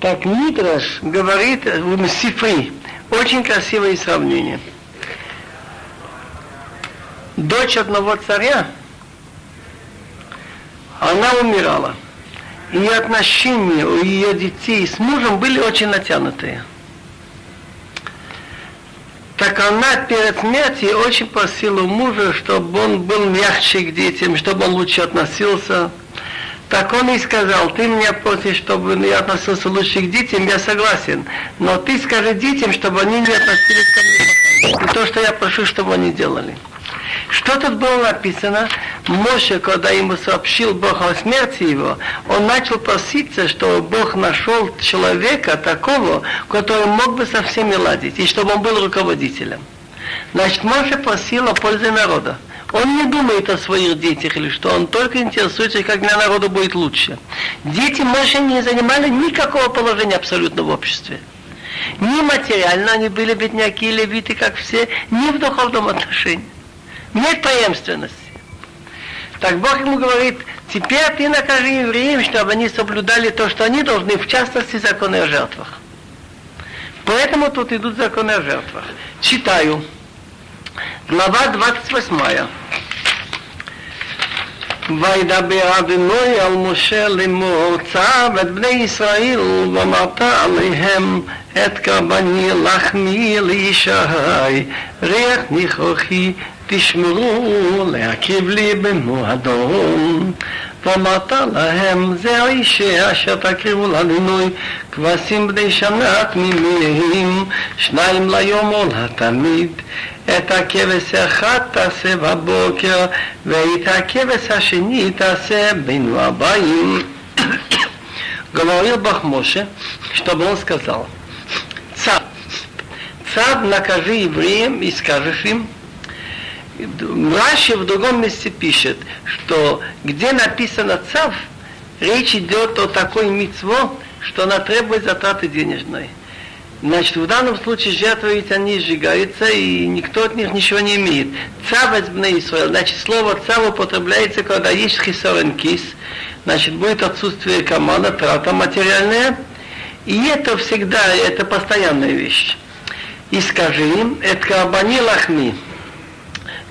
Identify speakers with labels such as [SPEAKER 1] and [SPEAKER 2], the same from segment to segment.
[SPEAKER 1] Так Мидраш говорит в Сифри, очень красивое сравнение. Дочь одного царя, она умирала. И отношения у ее детей с мужем были очень натянутые. Так она перед смертью очень просила мужа, чтобы он был мягче к детям, чтобы он лучше относился. Так он и сказал, ты меня просишь, чтобы я относился лучше к детям, я согласен. Но ты скажи детям, чтобы они не относились ко мне. И то, что я прошу, чтобы они делали. Что тут было написано? Моше, когда ему сообщил Бог о смерти его, он начал проситься, чтобы Бог нашел человека такого, который мог бы со всеми ладить, и чтобы он был руководителем. Значит, Моше просил о пользе народа. Он не думает о своих детях или что, он только интересуется, как для народа будет лучше. Дети Моше не занимали никакого положения абсолютно в обществе. Ни материально они были бедняки левиты, как все, ни в духовном отношении. Нет преемственности. Так Бог ему говорит, теперь ты накажи евреям, чтобы они соблюдали то, что они должны, в частности, законы о жертвах. Поэтому тут идут законы о жертвах. Читаю. Глава 28. וידבר אדוני על משה לאמור צב את בני ישראל ואמרת עליהם את קרבני לחמי לישי ריח ניחוחי תשמרו להקריב לי במועדון. ואמרת להם, זה האיש אשר תקריבו לאדוני כבשים בני שנה תמימים, שניים ליום או לתמיד. את הכבש אחד תעשה בבוקר, ואת הכבש השני תעשה בין הבאים. Говорил Бог Моше, чтобы он сказал, царь, царь накажи евреям и скажешь им, Раши в другом месте пишет, что где написано цав, речь идет о такой мицво, что она требует затраты денежной. Значит, в данном случае жертвы ведь они сжигаются, и никто от них ничего не имеет. Цав Исраил, значит, слово цав употребляется, когда есть хисорен кис, значит, будет отсутствие команда, трата материальная, и это всегда, это постоянная вещь. И скажи им, это кабани лахми,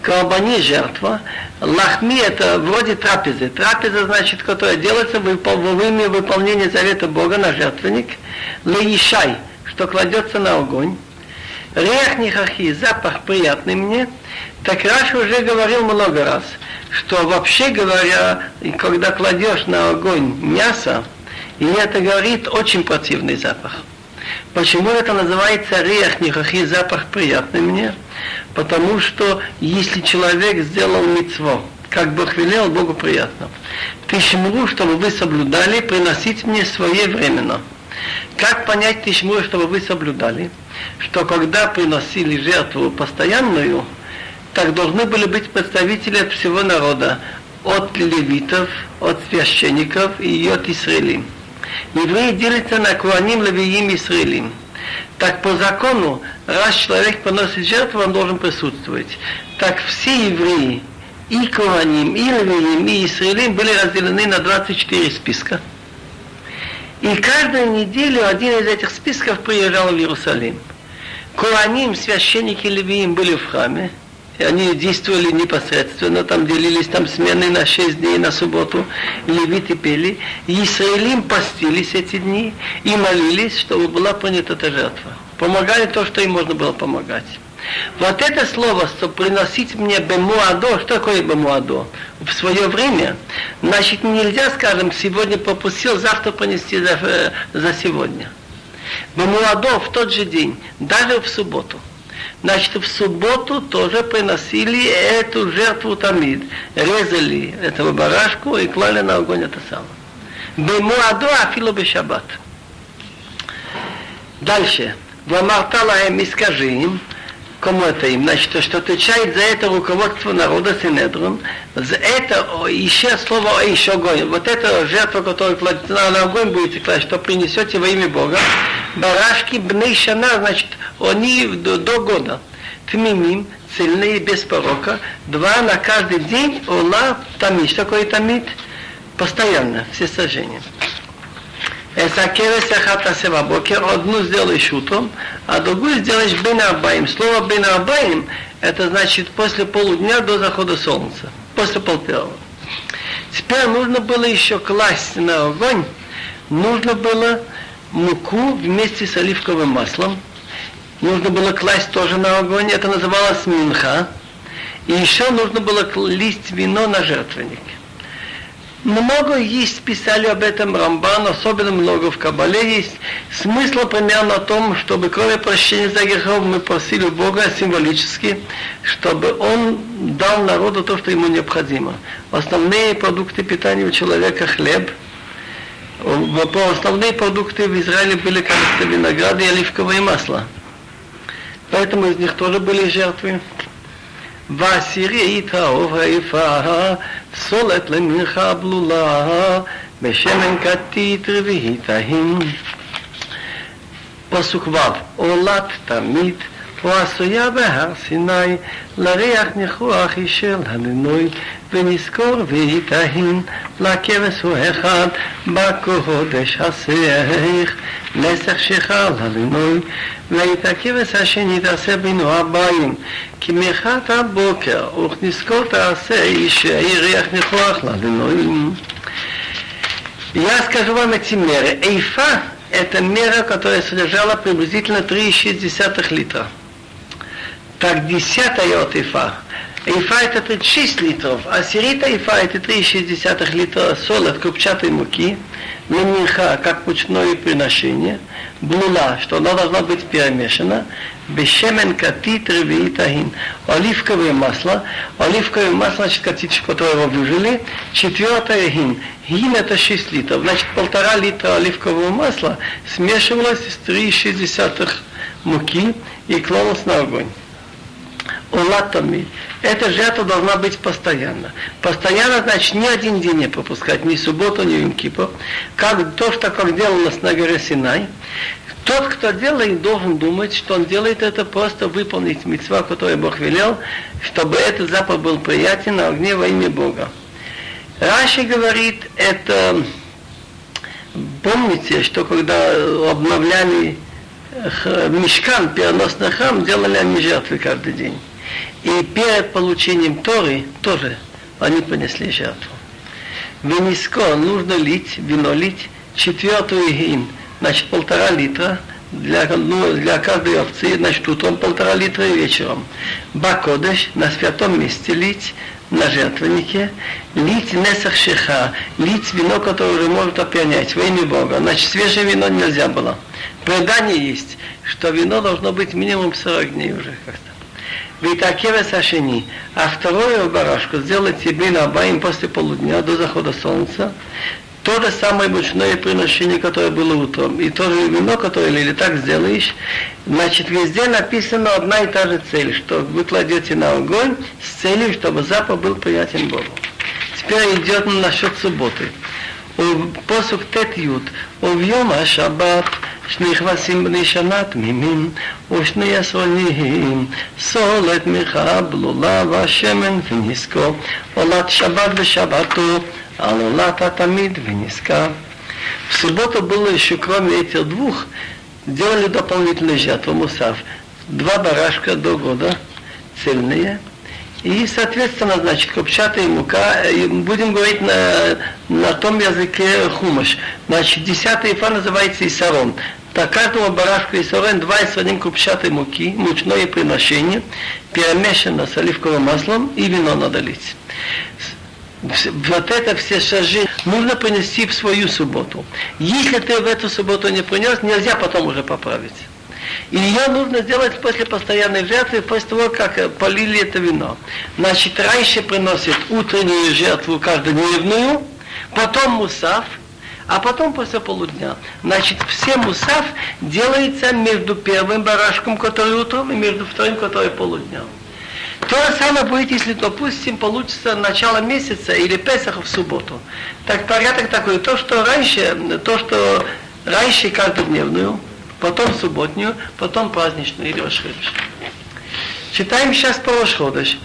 [SPEAKER 1] Карбани жертва. Лахми это вроде трапезы. Трапеза значит, которая делается во время выполнения завета Бога на жертвенник. Леишай, что кладется на огонь. Рех нихахи, запах приятный мне. Так Раша уже говорил много раз, что вообще говоря, когда кладешь на огонь мясо, и это говорит очень противный запах. Почему это называется рех нихахи, запах приятный мне? Потому что если человек сделал мецво, как Бог велел, Богу приятно. Тишмуру, чтобы вы соблюдали, приносить мне своевременно. Как понять тишмуру, чтобы вы соблюдали? Что когда приносили жертву постоянную, так должны были быть представители от всего народа, от левитов, от священников и от Израилим. Евреи делятся на Куаним, Левиим и Израилим. Так по закону, раз человек приносит жертву, он должен присутствовать. Так все евреи, и Куаним, и Левиим, и Израилим были разделены на 24 списка. И каждую неделю один из этих списков приезжал в Иерусалим. Куаним, священники Левиим были в храме, и они действовали непосредственно, там делились там смены на шесть дней, на субботу, левиты пели. И Израилим постились эти дни и молились, чтобы была принята эта жертва. Помогали то, что им можно было помогать. Вот это слово, что приносить мне бемуадо, что такое бемуадо? В свое время, значит, нельзя, скажем, сегодня попустил, завтра принести за, э, за сегодня. Бемуадо в тот же день, даже в субботу. Значит, в субботу тоже приносили эту жертву тамид. Резали этого барашку и клали на огонь это самое. Бемуадо афило бешаббат. Дальше. Вамарта лаем и скажи им, кому это им, значит, что отвечает за это руководство народа Синедрон, за это еще слово еще огонь. Вот это жертва, которую кладете на огонь будете класть, что принесете во имя Бога. Барашки бнейшана, значит, они до, до года. Тмимим, цельные, без порока. Два на каждый день ола тамид. Что такое тамид? Постоянно, все сожжения. Это керес ахатасе бокер, одну сделаешь утром, а другую сделаешь бен. Слово бен это значит после полудня до захода солнца, после полпервого. Теперь нужно было еще класть на огонь, нужно было муку вместе с оливковым маслом, нужно было класть тоже на огонь, это называлось минха, и еще нужно было лить вино на жертвенник. Много есть, писали об этом Рамбан, особенно много в Кабале есть. Смысл примерно о том, чтобы кроме прощения за грехов мы просили Бога символически, чтобы Он дал народу то, что ему необходимо. Основные продукты питания у человека хлеб. Основные продукты в Израиле были, кажется, винограды и оливковое масло. Поэтому из них тоже были жертвы. ועשירית האוב היפה, סולת למנחה בלולה, בשמן כתית רביעית ההיא. פסוק ו' עולת תמיד, או עשויה בהר סיני, לריח ניחוח היא של הנינוי, ונזכור ויתהין, לכבש הוא אחד, בקודש הסך, נסך שחל הלינוי, ואת הכבש השני תעשה בינו הבאים, כי מאחת הבוקר, וכנזכור תעשה איש היריח ניחוח ללינוי. Я скажу вам эти меры. Эйфа – это мера, которая содержала приблизительно 3,6 литра. Так, десятая от эйфа Эйфа это 36 литров, а сирита эйфа это 3,6 литра соли от крупчатой муки, мениха, как мучное приношение, блула, что она должна быть перемешана, бешемен катит ревиитахин, оливковое масло, оливковое масло, значит, катит, которое его выжили, четвертое гин, гин это 6 литров, значит, полтора литра оливкового масла смешивалось с 3,6 муки и клалось на огонь. Улатами. Эта жертва должна быть постоянно. Постоянно, значит, ни один день не пропускать, ни субботу, ни Юмкипу. Как то, что как делалось на горе Синай. Тот, кто делает, должен думать, что он делает это просто выполнить митцва, которую Бог велел, чтобы этот запах был приятен на огне во имя Бога. Раши говорит, это помните, что когда обновляли мешкан, переносный храм, делали они жертвы каждый день. И перед получением Торы тоже они понесли жертву. Виниско нужно лить, вино лить, четвертую гин, значит полтора литра, для, ну, для каждой овцы, значит, утром полтора литра и вечером. Бакодыш на святом месте лить, на жертвеннике, лить несах шиха, лить вино, которое уже может опьянять во имя Бога. Значит, свежее вино нельзя было. Предание есть, что вино должно быть минимум 40 дней уже как-то. Витакева Сашини. А вторую барашку сделайте бин Абаим после полудня до захода солнца. То же самое мучное приношение, которое было утром, и то же вино, которое или так сделаешь, значит, везде написано одна и та же цель, что вы кладете на огонь с целью, чтобы запах был приятен Богу. Теперь идет насчет субботы. Посук Тет Юд. Овьема Шаббат. שנכנסים בני שנה תמימים ושני עשרונים סולת מיכה בלולה והשמן ונזכור עולת שבת בשבתו על עולת התמיד ונזכר. В субботу было еще, кроме этих двух, делали дополнительную жертву мусав. Два барашка до года, цельные – и, соответственно, значит, копчатая мука, будем говорить на, на том языке хумаш. Значит, десятый ифа называется исарон. Так каждому барашку исарон два из одним копчатой муки, мучное приношение, перемешано с оливковым маслом и вино надо лить. Вот это все шажи нужно принести в свою субботу. Если ты в эту субботу не принес, нельзя потом уже поправить. И ее нужно сделать после постоянной жертвы, после того, как полили это вино. Значит, раньше приносит утреннюю жертву каждодневную, потом мусав, а потом после полудня. Значит, все мусав делается между первым барашком, который утром, и между вторым, который полудня. То же самое будет, если, допустим, получится начало месяца или Песах в субботу. Так порядок такой, то, что раньше, то, что раньше каждодневную, потом субботнюю, потом праздничную или Рошходыш. Читаем сейчас по Рошходыш.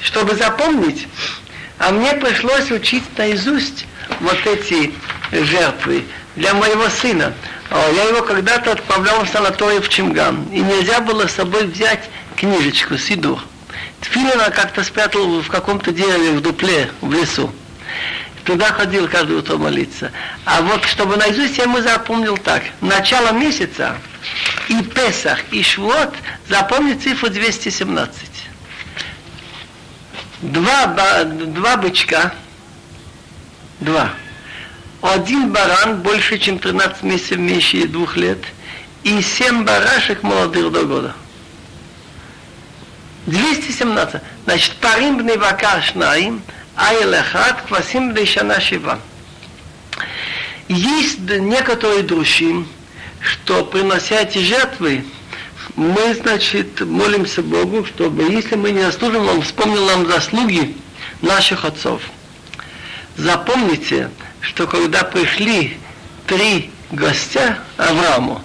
[SPEAKER 1] Чтобы запомнить, а мне пришлось учить наизусть вот эти жертвы. для моего сына. А Я его когда-то отправлял в санаторий в Чимган, и нельзя было с собой взять книжечку, сидур. Тфилина как-то спрятал в каком-то дереве в дупле, в лесу. Туда ходил каждое утро молиться. А вот чтобы наизусть я ему запомнил так. Начало месяца и Песах, и Швот запомни цифру 217. Два, два бычка, два. Один баран больше, чем 13 месяцев, меньше двух лет, и семь барашек молодых до года. 217. Значит, парим вакар шнаим, айл эхад, квасим бней шана шива. Есть некоторые друшим, что принося эти жертвы, мы, значит, молимся Богу, чтобы, если мы не заслужим, Он вспомнил нам заслуги наших отцов. Запомните, что когда пришли три гостя Аврааму,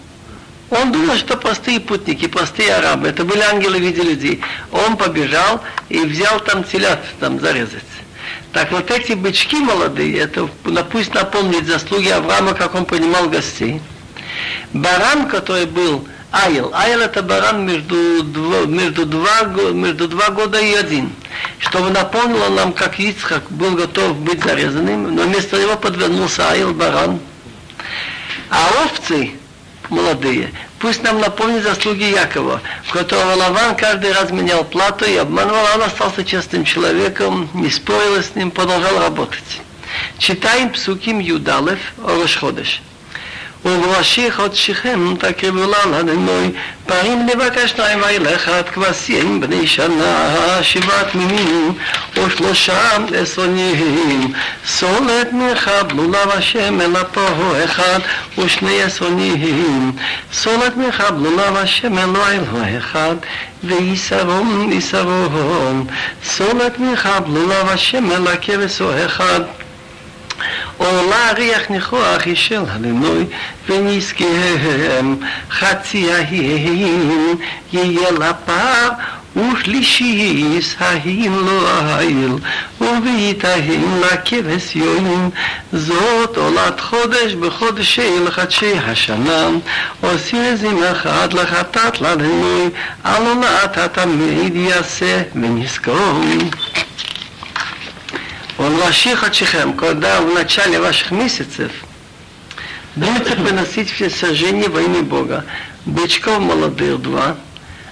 [SPEAKER 1] он думал, что простые путники, простые арабы, это были ангелы в виде людей. Он побежал и взял там телят там зарезать. Так вот эти бычки молодые, это пусть напомнит заслуги Авраама, как он принимал гостей. Баран, который был Айл. Айл это баран между, два, между, два, между два года и один. Чтобы напомнило нам, как Ицхак был готов быть зарезанным, но вместо него подвернулся Айл баран. А овцы молодые, пусть нам напомнит заслуги Якова, которого Лаван каждый раз менял плату и обманывал, а он остался честным человеком, не спорил с ним, продолжал работать. Читаем псуким Юдалев ובראשיך עוד שכם תקרבלה לדמוי, פרים לבקש נעים וילך עד כבשים בני שנה, שבעת מינים ושלושה עשרונים. סולת מחבלו לב השם אל הפוהו אחד ושני עשרונים. סולת מחבלו לב השם אלוהי אחד ויסרום יסרום. סולת מחבלו לב השם אל הכבש אחד עולה ריח ניחוח של הלינוי ונזכיהם חצי ההין יהיה לפר ושלישיס ההין לא העיל וביתהם לכבש יוין זאת עולת חודש בחודשי לחדשי השנה. עושים זים אחד לחטאת ללינוי על עולת התמיד יעשה ונזכור Он ваших отчихем, когда в начале ваших месяцев будете приносить все сожжения во имя Бога. Бычков молодых два.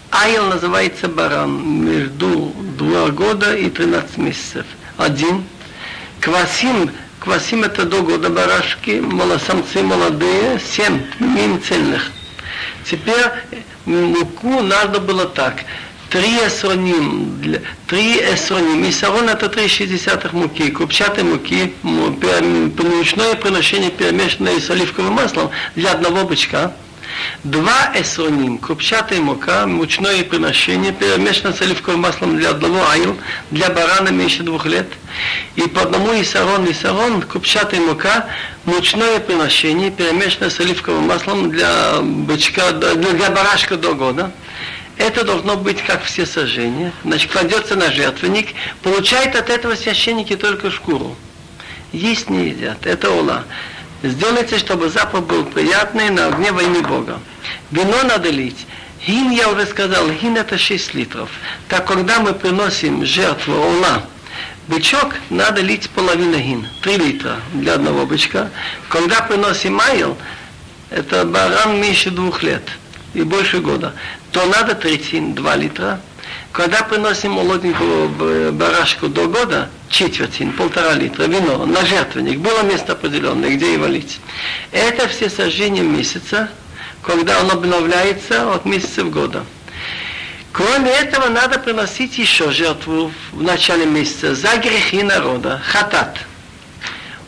[SPEAKER 1] Айл называется баран между два года и 13 месяцев. Один. Квасим, квасим это до года барашки, самцы молодые, семь мин цельных. Теперь муку надо было так три эсроним, три эсроним. Исарон это три шестидесятых муки, крупчатой муки, ручное приношение, перемешанное с оливковым маслом для одного бычка. Два эсроним, крупчатая мука, мучное приношение, перемешано с оливковым маслом для одного айл, для барана меньше двух лет. И по одному исарон, исарон, крупчатая мука, мучное приношение, перемешано с оливковым маслом для бычка, для барашка до года это должно быть как все сожжения. Значит, кладется на жертвенник, получает от этого священники только шкуру. Есть не едят, это ола. Сделайте, чтобы запах был приятный на огне во имя Бога. Вино надо лить. Гин, я уже сказал, гин это 6 литров. Так, когда мы приносим жертву ола, бычок, надо лить половину гин, 3 литра для одного бычка. Когда приносим майл, это баран меньше двух лет и больше года то надо третин 2 литра. Когда приносим молоденькую барашку до года, четвертин, полтора литра вино на жертвенник, было место определенное, где его лить. Это все сожжения месяца, когда он обновляется от месяца в года. Кроме этого, надо приносить еще жертву в начале месяца за грехи народа, хатат –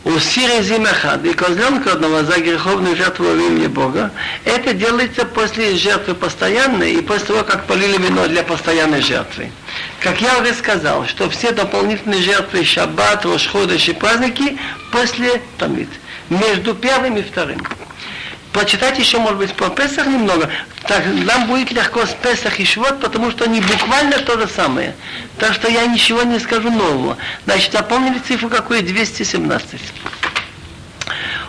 [SPEAKER 1] у сирезим эхад, и козленка одного за греховную жертву во имя Бога, это делается после жертвы постоянной и после того, как полили вино для постоянной жертвы. Как я уже сказал, что все дополнительные жертвы, шаббат, рошходыш праздники после тамид, между первым и вторым почитать еще, может быть, про Песах немного, так нам будет легко с Песах и Швот, потому что они буквально то же самое. Так что я ничего не скажу нового. Значит, запомнили цифру какую? 217.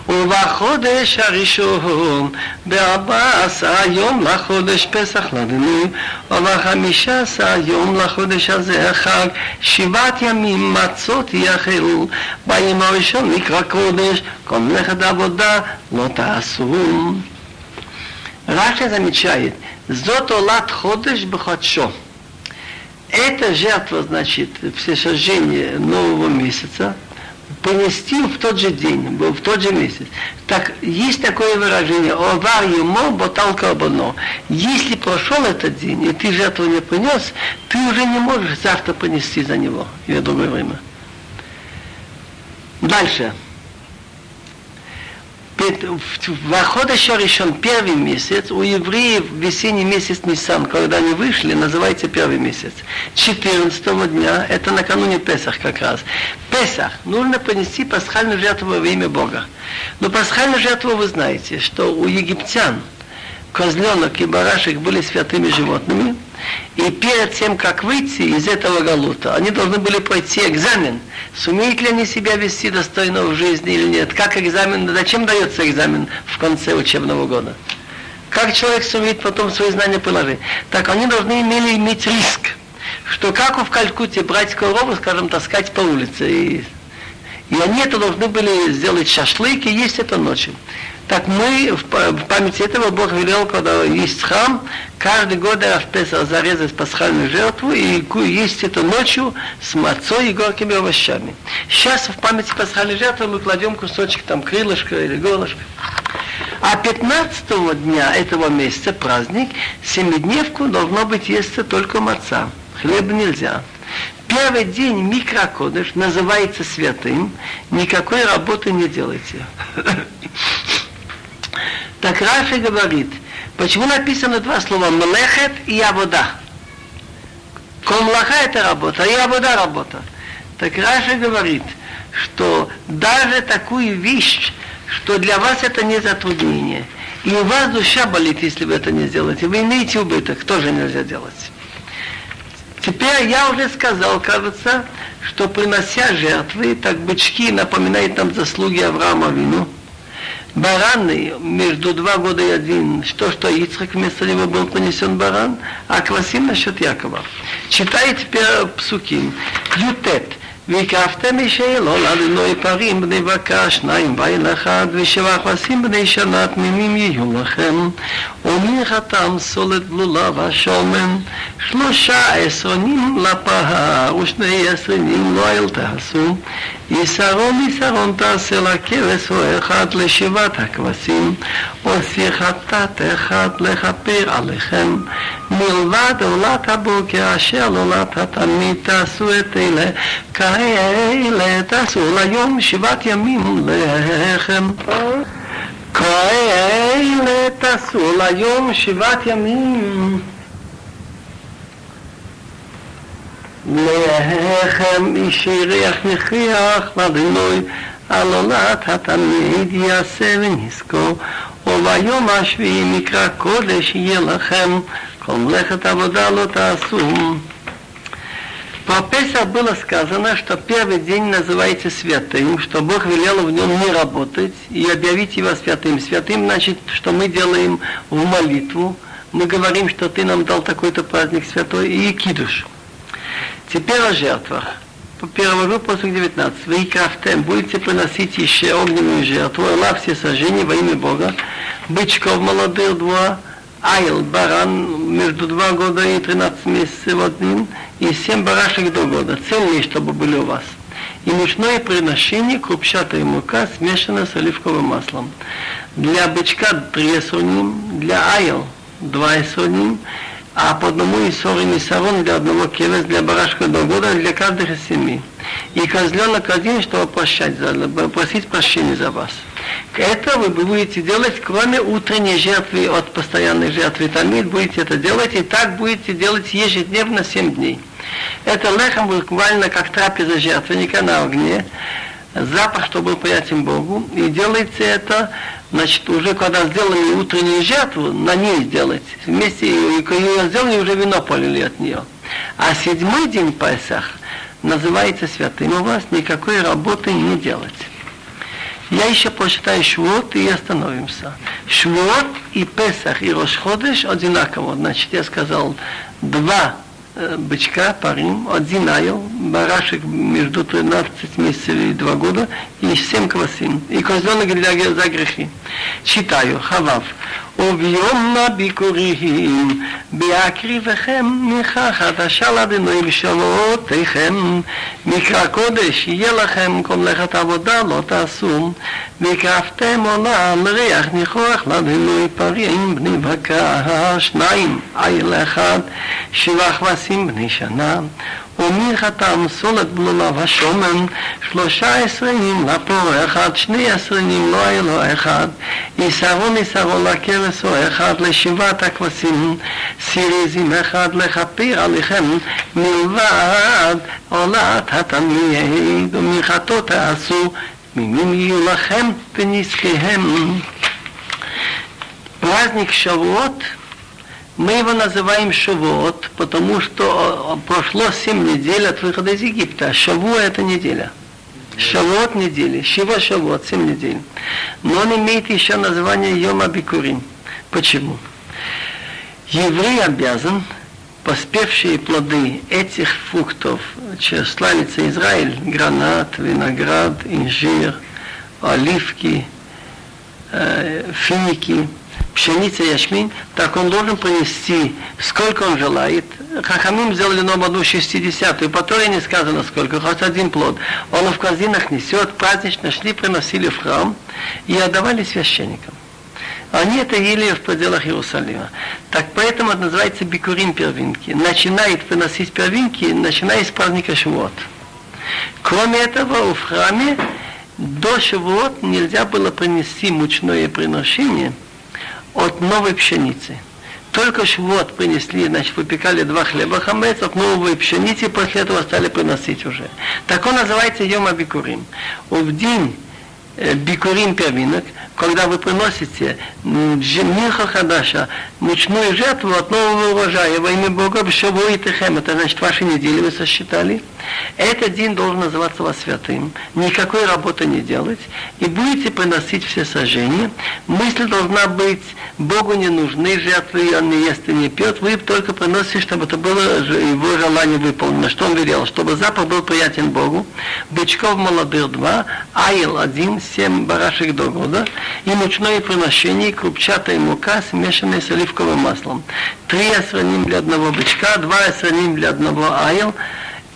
[SPEAKER 1] ובחודש הראשון, בארבע עשר יום לחודש פסח לאדוני, ובחמישה עשר יום לחודש הזה חג, שבעת ימים מצות יאכלו, ביום הראשון נקרא קודש, כל מלאכת עבודה לא תעשו. Раша замечает, зот олат ходыш бхатшо. Это жертва, значит, все сожжения нового месяца, понести в тот же день, в тот же месяц. Так, есть такое выражение, овар ему боталка обоно. Если прошел этот день, и ты жертву не принес, ты уже не можешь завтра понести за него, или другое время. Дальше. Вахода решен первый месяц, у евреев весенний месяц Нисан, когда они вышли, называется первый месяц. 14 дня, это накануне Песах как раз. Песах, нужно принести пасхальную жертву во имя Бога. Но пасхальную жертву вы знаете, что у египтян козленок и барашек были святыми животными, и перед тем, как выйти из этого галута, они должны были пройти экзамен, сумеют ли они себя вести достойно в жизни или нет. Как экзамен, зачем дается экзамен в конце учебного года? Как человек сумеет потом свои знания положить? Так они должны имели иметь риск, что как в Калькутте брать корову, скажем, таскать по улице. И, и они это должны были сделать шашлык и есть это ночью. Так мы в, памяти этого Бог велел, когда есть храм, каждый год в Песах зарезать пасхальную жертву и есть это ночью с мацой и горькими овощами. Сейчас в памяти пасхальной жертвы мы кладем кусочек там крылышка или горлышко. А 15 дня этого месяца праздник, семидневку должно быть есть только маца. Хлеба нельзя. Первый день микрокодыш называется святым, никакой работы не делайте. Так Рафи говорит, почему написано два слова «млехет» и «авода». Комлаха – это работа, и «авода» – работа. Так Рафи говорит, что даже такую вещь, что для вас это не затруднение, и у вас душа болит, если вы это не сделаете, вы имеете убыток, тоже нельзя делать. Теперь я уже сказал, кажется, что принося жертвы, так бычки напоминают нам заслуги Авраама Вину – бараны между два года и один, что, что Ицхак вместо него был понесен баран, а квасим насчет Якова. Читай теперь псуким. Ютет. ויקפתם משאלו לאדוני פרים בני בקר שניים בעיל אחד ושבע כבשים בני שנה תמימים יהיו לכם ומנחתם סולת בלולה ושומן שלושה עשרונים לפהר ושני עשרונים לא אל תעשו יסרון יסרון תעשה לכבש או אחד לשבעת הכבשים או שיחתת אחד לכפר עליכם. מלבד עולת הבוקר אשר לעולת התמיד תעשו את אלה כאלה תעשו ליום שבעת ימים לחם. כאלה תעשו ליום שבעת ימים לחם איש יריח יכריח לאדינוי על עולת התמיד יעשה ונזכור וביום השביעי מקרא קודש יהיה לכם כל מלאכת עבודה לא תעשו Про Песах было сказано, что первый день называется святым, что Бог велел в нем не работать и объявить его святым. Святым значит, что мы делаем в молитву, мы говорим, что ты нам дал такой-то праздник святой, и кидуш. Теперь о жертвах. Перевожу после 19. Вы крафтем, будете приносить еще огненную жертву, ла все сожжения во имя Бога, бычков молодых два, айл, баран между два года и 13 месяцев одним, и семь барашек до года, цельные, чтобы были у вас. И мучное приношение крупчатая мука, смешанная с оливковым маслом. Для бычка три суним, для айл два суним, а по одному и сорим и сарон для одного кевес, для барашка до года, для каждых из семи. И козленок один, чтобы прощать, просить прощения за вас. Это вы будете делать, кроме утренней жертвы от постоянной жертвы Талмид, будете это делать, и так будете делать ежедневно 7 дней. Это лехом буквально как трапеза жертвенника на огне, запах, чтобы был приятен Богу, и делайте это, значит, уже когда сделали утреннюю жертву, на ней сделать. Вместе ее сделали, уже вино полили от нее. А седьмой день Песах называется святым, у вас никакой работы не делать. Я еще посчитаю Швуот и остановимся. Швуот и Песах и Рошходыш одинаково. Значит, я сказал два бычка, парим, один айл, барашек между 13 месяцев и 2 года, и 7 квасим. И козленок для, за грехи. Читаю, Хавав. וביום הביקורים בהקריבכם מיכה חדשה לאדינוי בשבועותיכם מקרא קודש יהיה לכם כל מלאכת עבודה לא תעשו והקרבתם עולה לריח ניחוח לאדינוי פרים בני בקר שניים עיל אחד שבעה כבשים בני שנה ומיכתם סולת בלולה ושומן שלושה עשרים לפור אחד, שני עשרים לא היה לו אחד, יסרו מסרו לכרס או אחד, לשבעת הכבשים, סיריזים אחד לכפיר עליכם, מלבד עולת התמיד, ומנחתו תעשו, ממין יהיו לכם ונזקיהם. ואז נקשבות Мы его называем Шавуот, потому что прошло 7 недель от выхода из Египта. Шаву это неделя. Шавуот недели. Шива Шавуот, 7 недель. Но он имеет еще название Йома Бикурим. Почему? Еврей обязан поспевшие плоды этих фруктов, славится Израиль, гранат, виноград, инжир, оливки, э, финики – пшеница, ячмень, так он должен принести, сколько он желает. Хахамим сделали нам одну шестидесятую, по Торе не сказано сколько, хоть один плод. Он в корзинах несет, празднично шли, приносили в храм и отдавали священникам. Они это ели в пределах Иерусалима. Так поэтому это называется бикурим первинки. Начинает приносить первинки, начиная с праздника Шивот. Кроме этого, в храме до Шивот нельзя было принести мучное приношение – от новой пшеницы. Только вот принесли, значит, выпекали два хлеба хамец от новой пшеницы, после этого стали приносить уже. Так он называется Йома Бикурим. В день Бикурим первинок, когда вы приносите Минха Хадаша, мучную жертву от нового урожая во имя Бога, Шавуитехем, это значит ваши недели вы сосчитали, этот день должен называться вас святым, никакой работы не делать, и будете приносить все сожжения. Мысль должна быть, Богу не нужны жертвы, он не ест и не пьет, вы только приносите, чтобы это было его желание выполнено. Что он велел? Чтобы запах был приятен Богу, бычков молодых два, аил один, семь барашек до года, и мучное приношение, крупчатая мука, смешанная с оливковым маслом. Три осраним для одного бычка, два осраним для одного айл,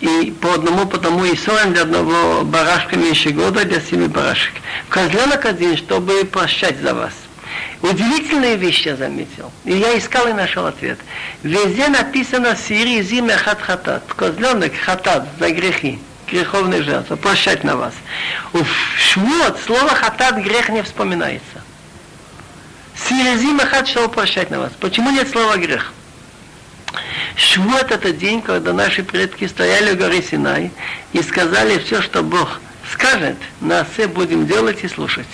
[SPEAKER 1] и по одному, потому и сорим для одного барашка меньше года, для семи барашек. Козленок один, чтобы прощать за вас. Удивительные вещи я заметил. И я искал и нашел ответ. Везде написано «Сири зиме хат хатат». Козленок хатат за грехи греховной жертвы, прощать на вас. В слово хатат грех не вспоминается. Сирезим хат, чтобы прощать на вас. Почему нет слова грех? Швот это день, когда наши предки стояли у горы Синай и сказали все, что Бог скажет, на все будем делать и слушать.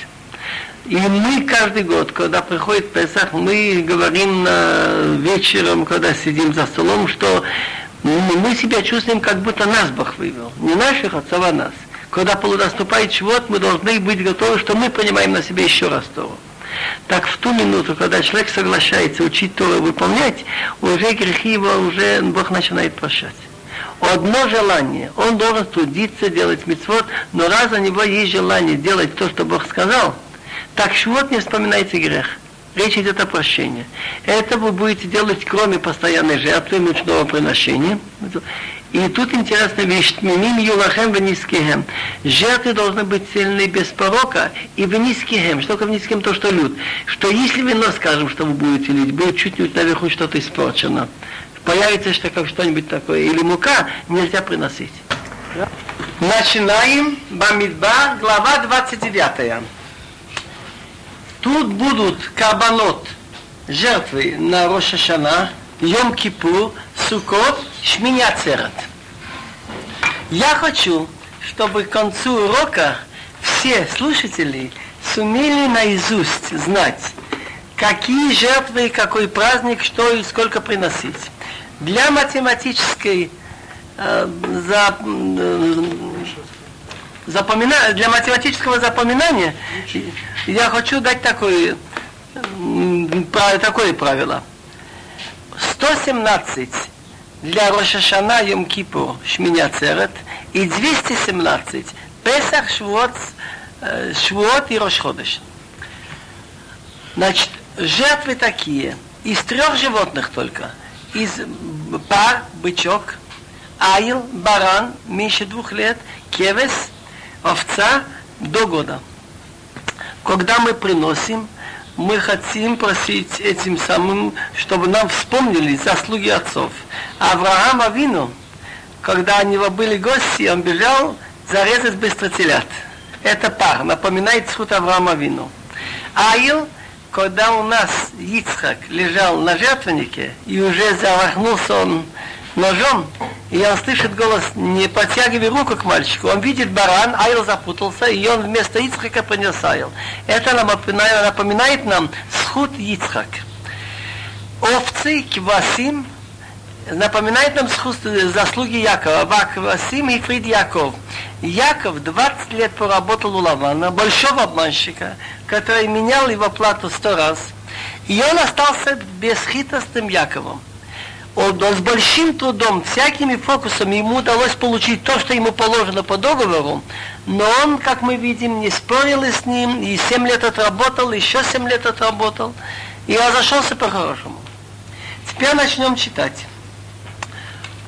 [SPEAKER 1] И мы каждый год, когда приходит Песах, мы говорим вечером, когда сидим за столом, что мы себя чувствуем, как будто нас Бог вывел. Не наших отцов, а нас. Когда наступает чего мы должны быть готовы, что мы принимаем на себя еще раз Тору. Так в ту минуту, когда человек соглашается учить Тору выполнять, уже грехи его уже Бог начинает прощать. Одно желание, он должен трудиться, делать мецвод, но раз у него есть желание делать то, что Бог сказал, так швот не вспоминается грех. Речь идет о прощении. Это вы будете делать, кроме постоянной жертвы, мучного приношения. И тут интересная вещь. Мимим юлахем венискихем. Жертвы должны быть сильны без порока и венискихем. Что такое венискихем? То, что люд. Что если вино, скажем, что вы будете лить, будет чуть-чуть наверху что-то испорчено. Появится что как что-нибудь такое. Или мука, нельзя приносить. Начинаем Бамидба, глава 29. Тут будут кабанот, жертвы на Рошашана, Йом-Кипур, Сукот, Шминяцерат. Я хочу, чтобы к концу урока все слушатели сумели наизусть знать, какие жертвы, какой праздник, что и сколько приносить. Для математической э, за, э, запомина... для математического запоминания я хочу дать такое, такое правило. 117 для Рошашана Йом Кипур Шминя Церет и 217 Песах, Швуот, э, Швуот и Рошходыш. Значит, жертвы такие, из трех животных только. Из пар, бычок, айл, баран, меньше двух лет, кевес, овца до года. Когда мы приносим, мы хотим просить этим самым, чтобы нам вспомнили заслуги отцов. Авраам Авину, когда у него были гости, он бежал зарезать быстро телят. Это пар, напоминает сход Авраама Авину. Аил, когда у нас Ицхак лежал на жертвеннике, и уже замахнулся он ножом, и он слышит голос, не подтягивай руку к мальчику. Он видит баран, Айл запутался, и он вместо Ицхака принес Айл. Это напоминает, напоминает нам сход Ицхак. Овцы, квасим, напоминает нам сход, заслуги Якова. Ваквасим и Фрид Яков. Яков 20 лет поработал у Лавана, большого обманщика, который менял его плату сто раз. И он остался бесхитростным Яковом он, он с большим трудом, всякими фокусами ему удалось получить то, что ему положено по договору, но он, как мы видим, не спорил с ним, и семь лет отработал, еще семь лет отработал, и разошелся по-хорошему. Теперь начнем читать.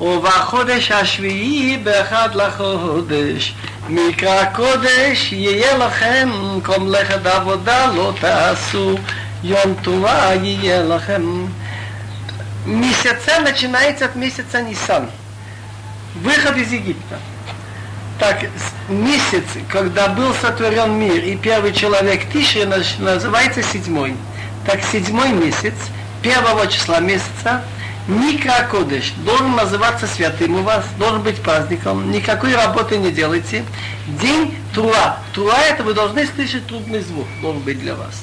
[SPEAKER 1] ובחודש השביעי באחד לחודש מקרא קודש יהיה לכם כל מלאכת עבודה לא תעשו יום טובה יהיה לכם месяца начинается от месяца Нисан. Выход из Египта. Так, месяц, когда был сотворен мир, и первый человек Тиши называется седьмой. Так, седьмой месяц, первого числа месяца, Микро Кодыш должен называться святым у вас, должен быть праздником, никакой работы не делайте. День Труа. Труа это вы должны слышать трудный звук, должен быть для вас.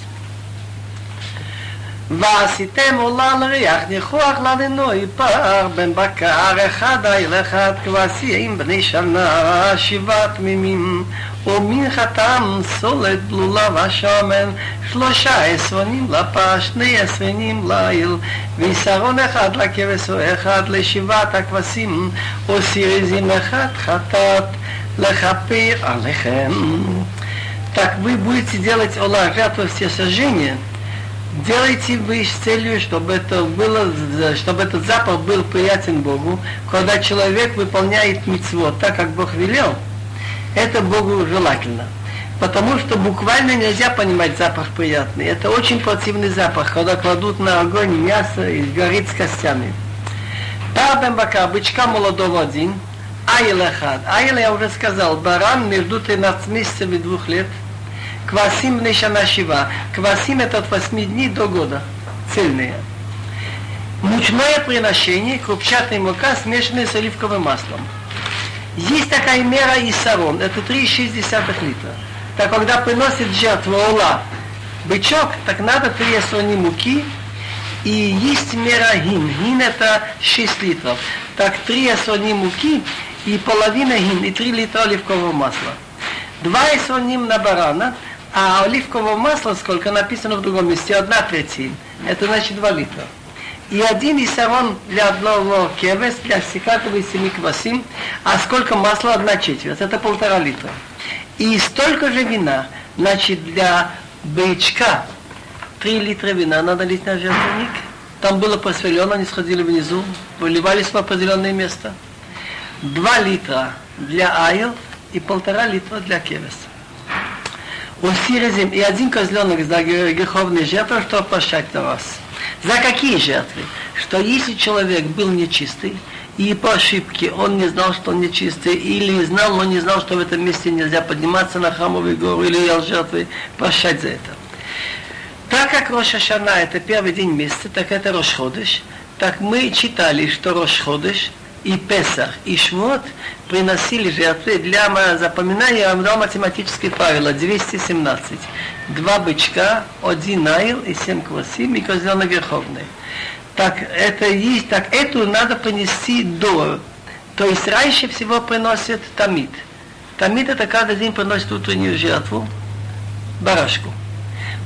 [SPEAKER 1] ועשיתם עולה לריח ניחוח לנינוי פר בן בקר אחד איל אחד כבשים בני שנה שבעת תמימים ומנחתם סולת בלולה ושמן שלושה עשרונים לפש שני עשרונים ליל ויסרון אחד לכבש או אחד לשבעת הכבשים או סיריזים אחד חטאת לכפר עליכם. Так вы будете делать Ола жертву всесожжения – делайте вы с целью, чтобы это было, чтобы этот запах был приятен Богу, когда человек выполняет митцвот так, как Бог велел, это Богу желательно. Потому что буквально нельзя понимать запах приятный. Это очень противный запах, когда кладут на огонь мясо и горит с костями. Парбен бака, бычка молодого один, айл ахад. Я уже сказал, баран между 13 месяцев и двух лет – Квасим Нешана Шива. Квасим это от 8 дней до года. Цельные. Мучное приношение, крупчатая мука, смешанная с оливковым маслом. Есть такая мера Исарон, это 3,6 литра. Так когда приносит жертву Ола, бычок, так надо 3 сони муки, и есть мера гин. Гин это 6 литров. Так 3 сони муки и половина гин, и 3 литра оливкового масла. Два исоним на барана – а оливкового масла, сколько написано в другом месте, одна третья. Это значит два литра. И один исарон для одного кевес, для стекатого и семи квасим, а сколько масла, одна четверть. Это полтора литра. И столько же вина, значит, для бычка, три литра вина надо лить на жертвенник. Там было посвялено, они сходили внизу, выливались в определенное место. Два литра для айл и полтора литра для кевеса. Усирезим и один козленок за греховные жертвы, чтобы прощать на вас. За какие жертвы? Что если человек был нечистый, и по ошибке он не знал, что он нечистый, или знал, но не знал, что в этом месте нельзя подниматься на храмовую гору или ел жертвы, прощать за это. Так как Роша Шана это первый день месяца, так это Рошходыш, так мы читали, что Рошходыш и Песах, и Швот приносили жертвы для запоминания одного математических правила 217. Два бычка, один наил и семь квасим и козленок верховный. Так это есть, так эту надо принести до. То есть раньше всего приносят тамид. Тамид это каждый день приносит утреннюю жертву, барашку.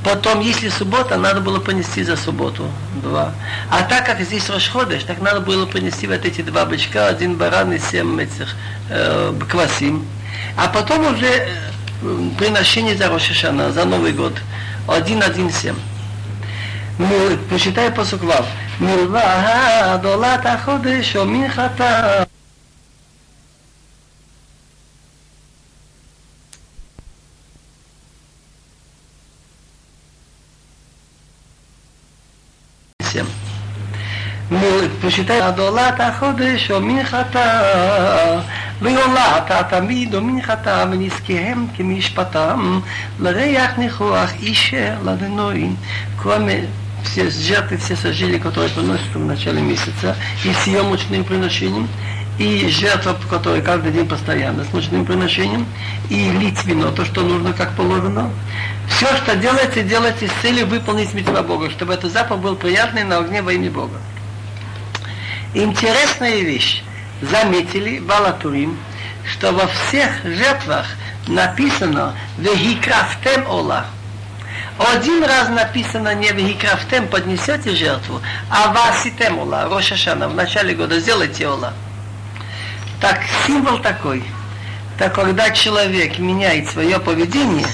[SPEAKER 1] Потом, если суббота, надо было понести за субботу два. А так как здесь расходыш, так надо было понести вот эти два бычка, один баран и семь этих э, квасим. А потом уже э, приношение за Рошашана, за Новый год. Один, один, семь. Ну, Посчитай посук Вав. Милва, долата ходыш, оминхата. מנחתה посчитай עולת החודש או מנחתה ועולת התמיד או מנחתה ונזקיהם כמשפטם לריח ניחוח אישר לדנועים כלומר все жертвы, все сожжения, которые приносятся в начале месяца, и с ее мучным приношением, и жертва, которая каждый день постоянно с мучным приношением, и лить вино, то, что нужно, как положено. Все, что делается, делается с целью выполнить митва Бога, чтобы этот запах был приятный на огне во имя Бога. Интересная вещь. Заметили Балатурим, что во всех жертвах написано «Вехикрафтем Ола». Один раз написано не в поднесете жертву, а васитем ола, Рошашана, в начале года сделайте ола. Так, символ такой. Так когда человек меняет свое поведение,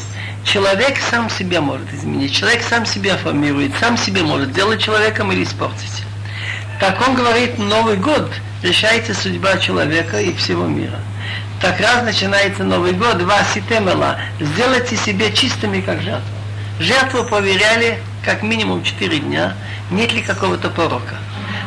[SPEAKER 1] человек сам себя может изменить, человек сам себя формирует, сам себе может сделать человеком или испортить. Так он говорит, Новый год решается судьба человека и всего мира. Так раз начинается Новый год, вас и темела, сделайте себе чистыми, как жертва. Жертву проверяли как минимум 4 дня, нет ли какого-то порока.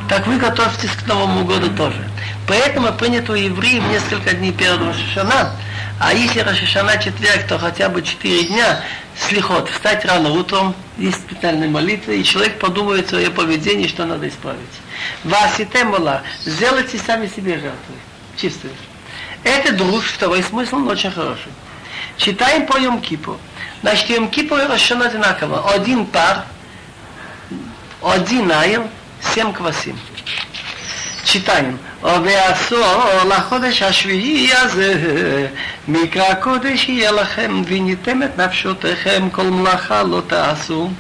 [SPEAKER 1] Так вы готовьтесь к Новому году тоже. Поэтому принято у евреев несколько дней перед Рошашана, а если Рошашана четверг, то хотя бы 4 дня слихот, встать рано утром, есть специальная молитва, и человек подумает свое поведение, что надо исправить. Васитемола, сделайте сами себе жертвы, чистые. Это друг, второй смысл, но очень хороший. Читаем по Йом-Кипу. Значит, Йом Кипур и Рошана одинаково. Один пар, один айл, семь квасим. Читаем. ועשור לחודש השביעי הזה, מקרא קודש יהיה לכם, וניתם את נפשותיכם, כל מלאכה לא תעשו,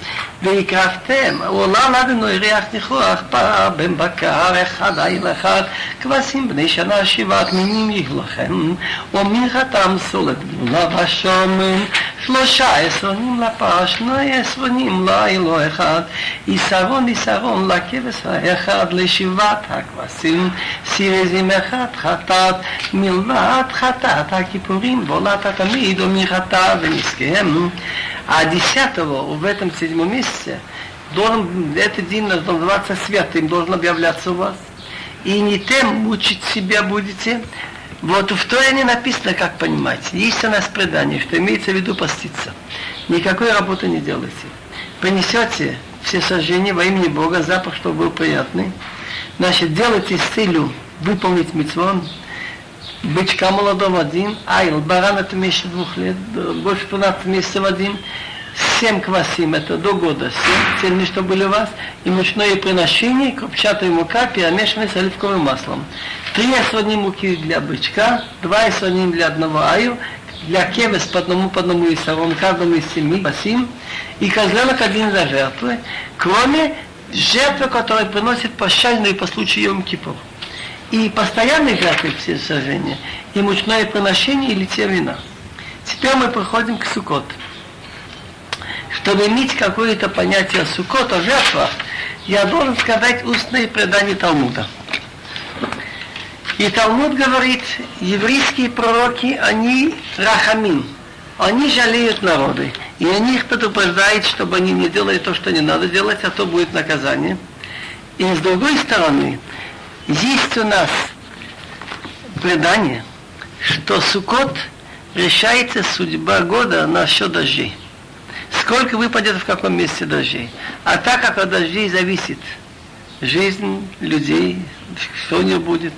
[SPEAKER 1] והקרבתם, עולה לנו ריח ניחוח, פעם בקר, אחד עיל אחד, כבשים בני שנה שבעת מינים יהיו לכם, ומנחתם סולת גבולה ושומן, שלושה עשרונים לפר, שני עשרונים לאלו אחד, עשרון עשרון לכבש האחד לשבעת הכבשים, סירזים אחד חטאת, מלבד חטאת הכיפורים, ועולת התמיד ומחטא ונזקיהם. А десятого в этом седьмом месяце должен, этот день должен называться святым, должен объявляться у вас. И не тем мучить себя будете. Вот в Торе не написано, как понимать. Есть у нас предание, что имеется в виду поститься. Никакой работы не делайте. Принесете все сожжения во имени Бога, запах, чтобы был приятный. Значит, делайте с целью выполнить митцвон, бычка молодого один, айл, баран это меньше двух лет, больше 12 месяцев один, семь квасим, это до года, семь, цельные, что были у вас, и мучное приношение, крупчатая мука, перемешанная с оливковым маслом. Три осводни муки для бычка, два осводни для одного аю, для кевес по одному, по одному из сторон, каждому из семи квасим, и козленок один за жертвы, кроме жертвы, которая приносит пощальную по случаю Йом-Кипур и постоянные жертвы все сожжения, и мучное приношение или те вина. Теперь мы приходим к Сукот. Чтобы иметь какое-то понятие Сукот о жертвах, я должен сказать устные предания Талмуда. И Талмуд говорит, еврейские пророки, они рахамин, они жалеют народы, и они их предупреждают, чтобы они не делали то, что не надо делать, а то будет наказание. И с другой стороны, есть у нас предание, что Сукот решается судьба года на счет дождей. Сколько выпадет в каком месте дождей. А так как от дождей зависит жизнь людей, что у них будет,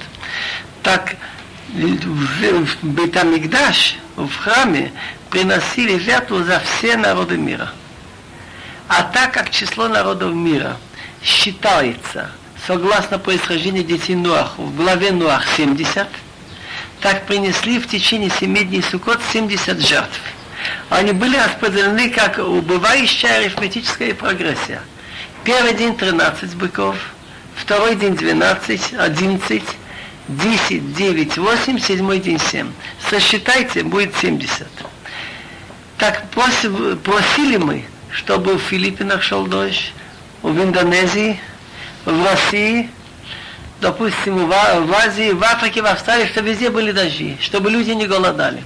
[SPEAKER 1] так в Бетамигдаш, в храме, приносили жертву за все народы мира. А так как число народов мира считается согласно происхождению детей Нуах, в главе Нуах 70, так принесли в течение семи дней Суккот 70 жертв. Они были распределены как убывающая арифметическая прогрессия. Первый день 13 быков, второй день 12, 11, 10, 9, 8, седьмой день 7. Сосчитайте, будет 70. Так просили мы, чтобы в Филиппинах шел дождь, в Индонезии, в России, допустим, в Азии, в Африке, в Австралии, чтобы везде были дожди, чтобы люди не голодали.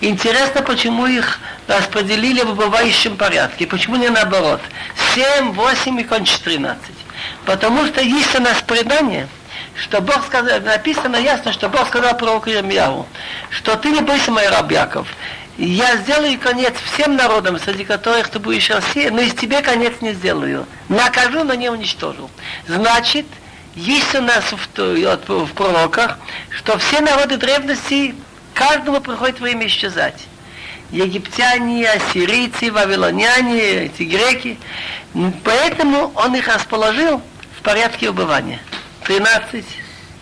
[SPEAKER 1] Интересно, почему их распределили в убывающем порядке, почему не наоборот. 7, 8 и кончится 13. Потому что есть у нас предание, что Бог сказал, написано ясно, что Бог сказал пророку Ирмияу, что ты не бойся, мой раб Яков, я сделаю конец всем народам, среди которых ты будешь Россия, но из тебя конец не сделаю. Накажу, но не уничтожу. Значит, есть у нас в, в, пророках, что все народы древности, каждому приходит время исчезать. Египтяне, ассирийцы, вавилоняне, эти греки. Поэтому он их расположил в порядке убывания. 13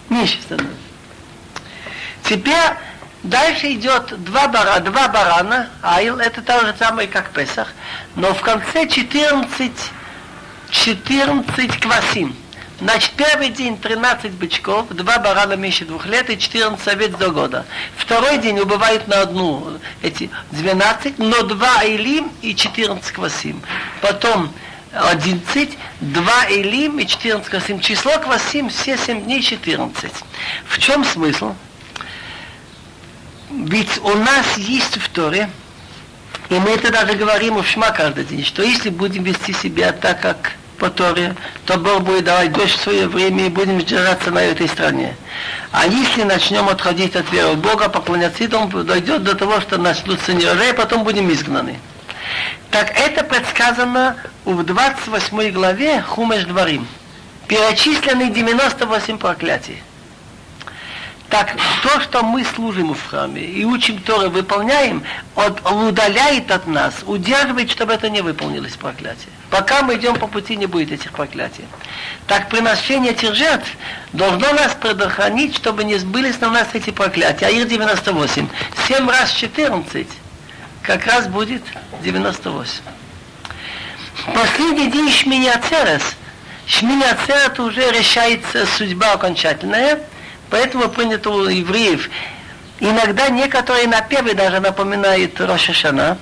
[SPEAKER 1] меньше становится. Теперь дальше идет два, бара, два барана, айл, это то же самое, как Песах, но в конце 14, 14 квасим. Значит, первый день 13 бычков, два барана меньше двух лет и 14 овец до года. Второй день убывает на одну эти 12, но два элим и 14 квасим. Потом 11, 2 элим и 14 квасим. Число квасим все 7 дней 14. В чем смысл? Ведь у нас есть в Торе, и мы это даже говорим в Шма каждый день, что если будем вести себя так, как по Торе, то Бог будет давать дождь в свое время и будем держаться на этой стране. А если начнем отходить от веры Бога, поклоняться идолам, дойдет до того, что начнутся неурожаи, потом будем изгнаны. Так это предсказано в 28 главе Хумеш Дворим. Перечислены 98 проклятий. Так то, что мы служим в храме и учим Торы, выполняем, от, удаляет от нас, удерживает, чтобы это не выполнилось проклятие. Пока мы идем по пути, не будет этих проклятий. Так приношение этих жертв должно нас предохранить, чтобы не сбылись на нас эти проклятия. Аир 98. 7 раз 14 как раз будет 98. Последний день Шмини Ацерес. Уже решается судьба окончательная – Поэтому принято у евреев. Иногда некоторые напевы даже напоминают Рошашана.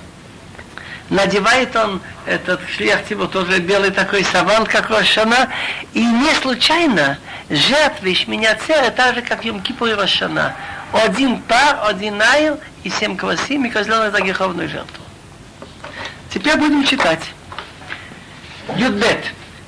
[SPEAKER 1] Надевает он этот шлех, его тоже белый такой саван, как Рошана. И не случайно жертвы Шминяцера, так же, как Йом Кипур и Рошана. Один пар, один найл и семь квасим, и козленок за греховную жертву. Теперь будем читать. Юдбет.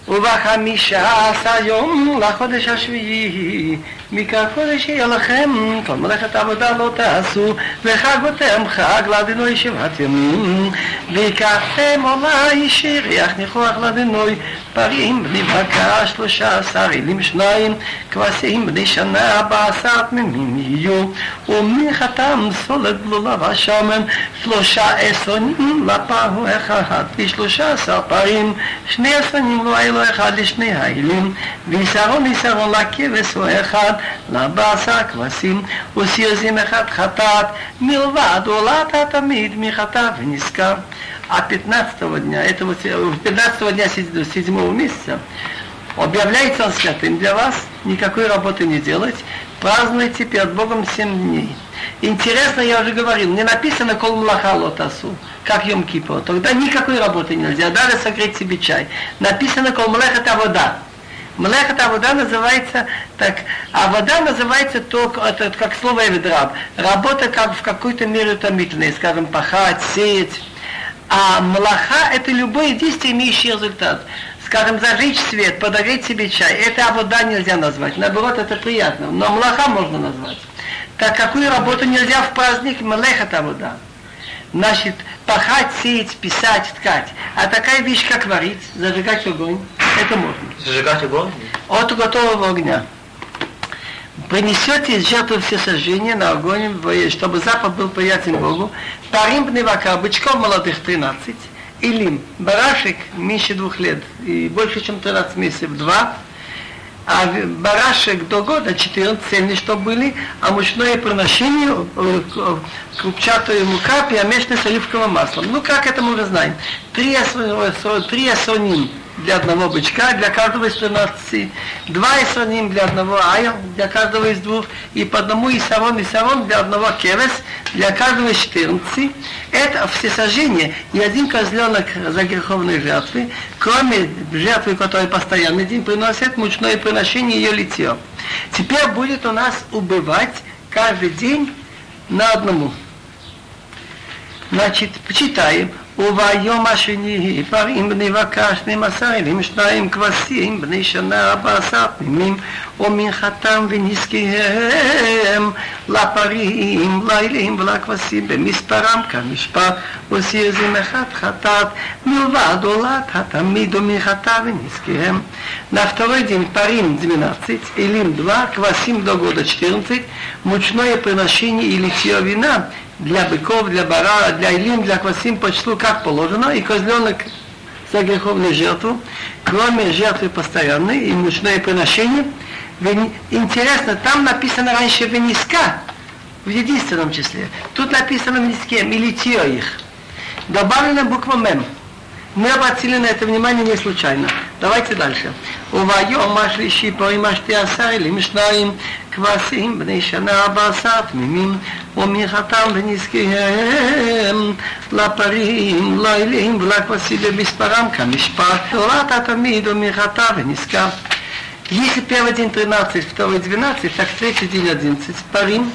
[SPEAKER 1] ובחמישה עשר יום לחודש השביעי מכך חודש יהיה לכם כל מלאכת עבודה לא תעשו וחגותם חג לאדינוי שבעת ימים ויקחתם עולה ישיר ריח ניחוח לאדינוי פרים בני בקר שלושה עשר אלים שניים כבשים בני שנה ארבע עשר תמימים יהיו. ומנחתם סולת בלולה ושמן שלושה עשרונים לפרו אחד ושלושה עשר פרים שני עשרונים לא היה לו אחד לשני האלים ויסרון יסרון לכבש הוא אחד לבשר כבשים. וסיוזים אחד חטאת מלבד עולת התמיד מחטא ונזכר а 15 дня, этого, 15 дня 7 месяца, объявляется он святым для вас, никакой работы не делать, празднуйте перед Богом 7 дней. Интересно, я уже говорил, не написано кол млаха лотасу, как Йом Кипр. Тогда никакой работы нельзя, даже согреть себе чай. Написано кол млеха это вода. Млеха это вода называется так, а вода называется только, это, как слово эвидраб. Работа как в какой-то мере утомительная, скажем, пахать, сеять, а млаха – это любое действие, имеющее результат. Скажем, зажечь свет, подогреть себе чай. Это вода нельзя назвать. Наоборот, это приятно. Но млаха можно назвать. Так какую работу нельзя в праздник, млеха это вода. Значит, пахать, сеять, писать, ткать. А такая вещь, как варить, зажигать огонь, это можно.
[SPEAKER 2] Зажигать огонь?
[SPEAKER 1] От готового огня принесете из жертвы все сожжения на огонь, чтобы запах был приятен Богу. Парим бневака, бычков молодых 13, или барашек меньше двух лет и больше, чем 13 месяцев, два, а барашек до года 14 цельный, что были, а мучное приношение э, крупчатая мука, перемешанная с оливковым маслом. Ну, как это мы уже знаем? Три, три асоним для одного бычка, для каждого из 13, два исоним для одного ая, для каждого из двух, и по одному исарон, исарон для одного кевес, для каждого из 14. Это все сожжения и один козленок за греховные жертвы, кроме жертвы, которая постоянный день приносит, мучное приношение ее литье. Теперь будет у нас убывать каждый день на одному. Значит, почитаем. וביום השני פרים בני בקר שנים עשר אלים שניים כבשים בני שנה ארבע עשר פנימים ומנחתם ונזקיהם לפרים, לאלים ולכבשים במספרם כמשפט וסירזים אחד חטאת מלבד עולת התמיד ומנחתה ונזקיהם. На второй день парим 12, элим 2, квасим до года 14, мучное приношение и литье вина для быков, для бара, для илим, для квасим по числу как положено, и козленок за греховную жертву, кроме жертвы постоянной и мучное приношение. Интересно, там написано раньше вениска, в единственном числе. Тут написано в ниске, милитио их. Добавлена буква мем. Мы обратили на это внимание не случайно. Давайте дальше. וביום השלישי פורים השתי עשר אלים שניים כבשים בני שנה ארבע עשר תמימים ומחתם ונזקיהם לפרים, לאלים ולכבשים במספרם כמשפט תורת התמיד ומחתה ונזכר. Если первый день 13, второй 12, так третий день 11, парим,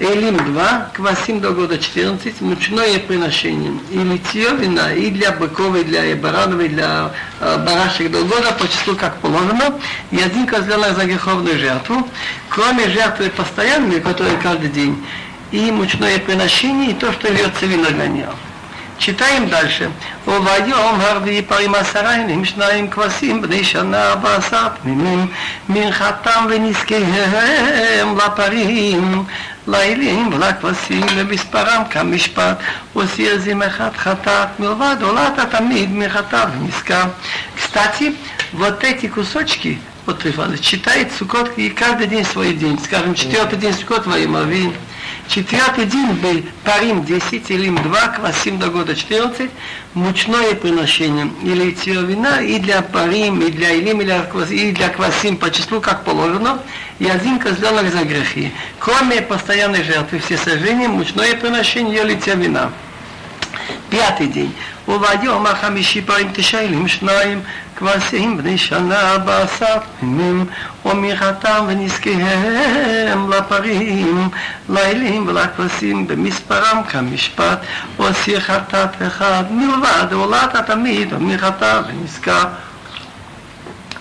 [SPEAKER 1] Элим 2, квасим до года 14, мучное приношение. И литье вина и для быков, и для баранов, и для э, барашек до года по числу как положено. И один козленок за греховную жертву. Кроме жертвы постоянной, которая каждый день. И мучное приношение, и то, что льется вино для нее. Читаем дальше. וביום הרביעי פרים עשרה ימים שניים כבשים בני שנה ארבע עשר פנימים מנחתם ונזקיהם לפרים לאלים ולכבשים למספרם כמשפט עושי עזים אחד חטאת מלבד עולת התמיד מחטא ונזכר. Кстати, вот эти кусочки вот читает Сукот и каждый день свой день. Скажем, четвертый день Сукот во имя Четвертый день был парим 10, илим 2, квасим до года 14, мучное приношение, или вина и для парим, и для илим, и для, квасим, и для квасим по числу, как положено, и один козленок за грехи. Кроме постоянной жертвы, все сожжения, мучное приношение, или вина. Пятый день. וביום החמישי פרים תשעים שניים כבשים בני שנה ארבע עשר פנימים ומחתם ונזקיהם לפרים לאלים ולכבשים במספרם כמשפט ועשי חטאת אחד מלבד עולת התמיד ומחטא ונזכר.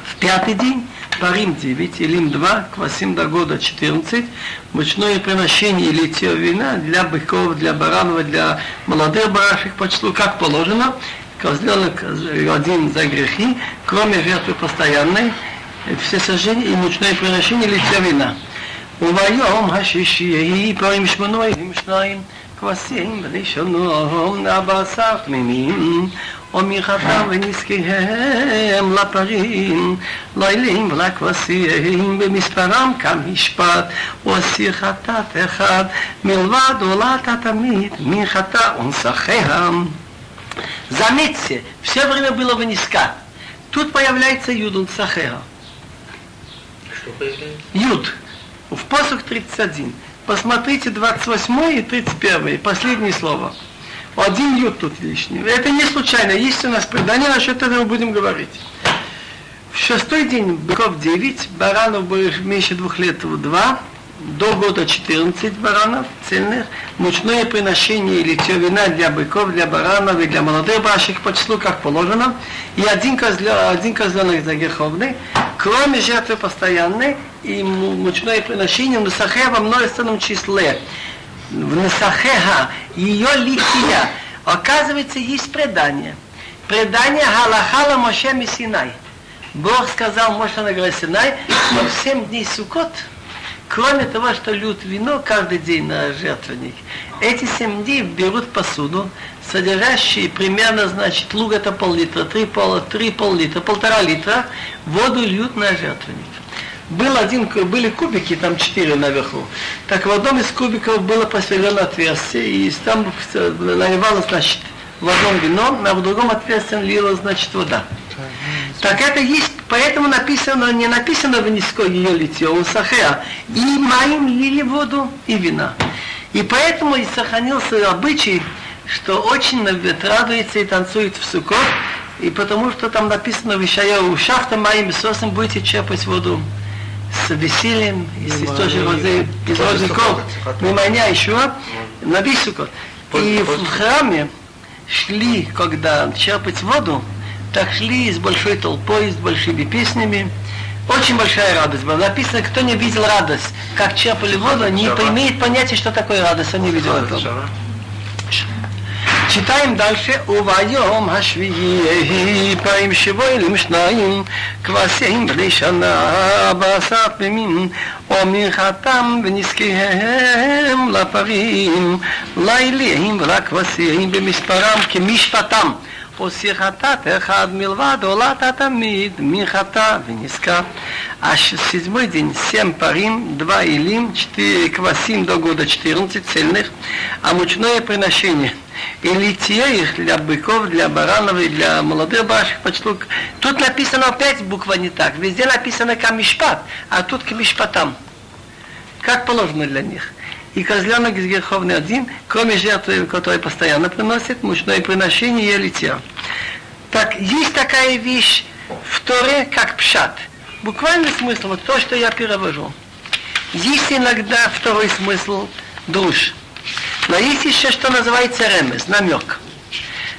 [SPEAKER 1] В пятый день Парим 9, Илим 2, Квасим до года 14, мучное приношение или те вина для быков, для баранов, для молодых барашек по числу, как положено, козленок один за грехи, кроме жертвы постоянной, все сожжения и мучное приношение или те вина. וביום השישי יהי פרים שמונויים שניים כבשים בני שונו ארבע עשר תמימים ומרחבם ונזקיהם לפרים, לילים ולכבשים, במספרם כמשפט, ואסיר חטאת אחד, מלבד עולת התמיד, מחטא ונסחם. Заметьте, все время было вниска. Тут появляется юдун сахера.
[SPEAKER 2] Что появляется?
[SPEAKER 1] Юд. В посох 31. Посмотрите 28 и 31, последнее слово. Один юд тут лишний. Это не случайно. Есть у нас предание, насчет этого будем говорить. В шестой день быков 9, баранов было меньше двух лет 2, до года 14 баранов цельных, мучное приношение или вина для быков, для баранов и для молодых барашек по числу, как положено, и один, козлё, один козленок за греховный, кроме жертвы постоянной и мучное приношение в Насахе во множественном числе в Насахеха, ее лития. Оказывается, есть предание. Предание Галахала Моше Мисинай. Бог сказал Моше на горе Синай, что в семь дней Сукот, кроме того, что льют вино каждый день на жертвенник, эти семь дней берут посуду, содержащие примерно, значит, луг это пол-литра, три, пол, три пол-литра, полтора литра, воду льют на жертвенник. Был один, были кубики, там четыре наверху. Так в одном из кубиков было посверлено отверстие, и там наливалось, значит, в одном вино, а в другом отверстии лилась, значит, вода. Так это есть, поэтому написано, не написано в низкой ее литье, у сахара. И моим лили воду, и вина. И поэтому и сохранился обычай, что очень радуется и танцует в сукот, и потому что там написано в Ишаяу, шахта моим сосом будете черпать воду с весельем, из источника воды, из меня еще на весь сукот. И в храме шли, когда черпать воду, так шли с большой толпой, с большими песнями. Очень большая радость была. Написано, кто не видел радость, как черпали воду, не имеет понятия, что такое радость, он не видел этого Читаем дальше. וביום השביעי פעמים שבוילים שניים כבשים בני שנה בעשרת ימים או מנחתם ונזקיהם לפרים ליליהם ולכבשים במספרם כמשפטם Посихатат эхад милва долата тамид михата вниска. А седьмой день семь парим, два илим, четыре квасим до года четырнадцать цельных, а мучное приношение. И литье их для быков, для баранов и для молодых барашек почлук. Тут написано опять буква не так. Везде написано камишпат, а тут камишпатам. Как положено для них. И козленок из греховный один, кроме жертвы, которую постоянно приносит, мучное приношение и литье. Так, есть такая вещь в Торе, как пшат. Буквальный смысл, вот то, что я перевожу. Есть иногда второй смысл душ. Но есть еще что называется ремес, намек.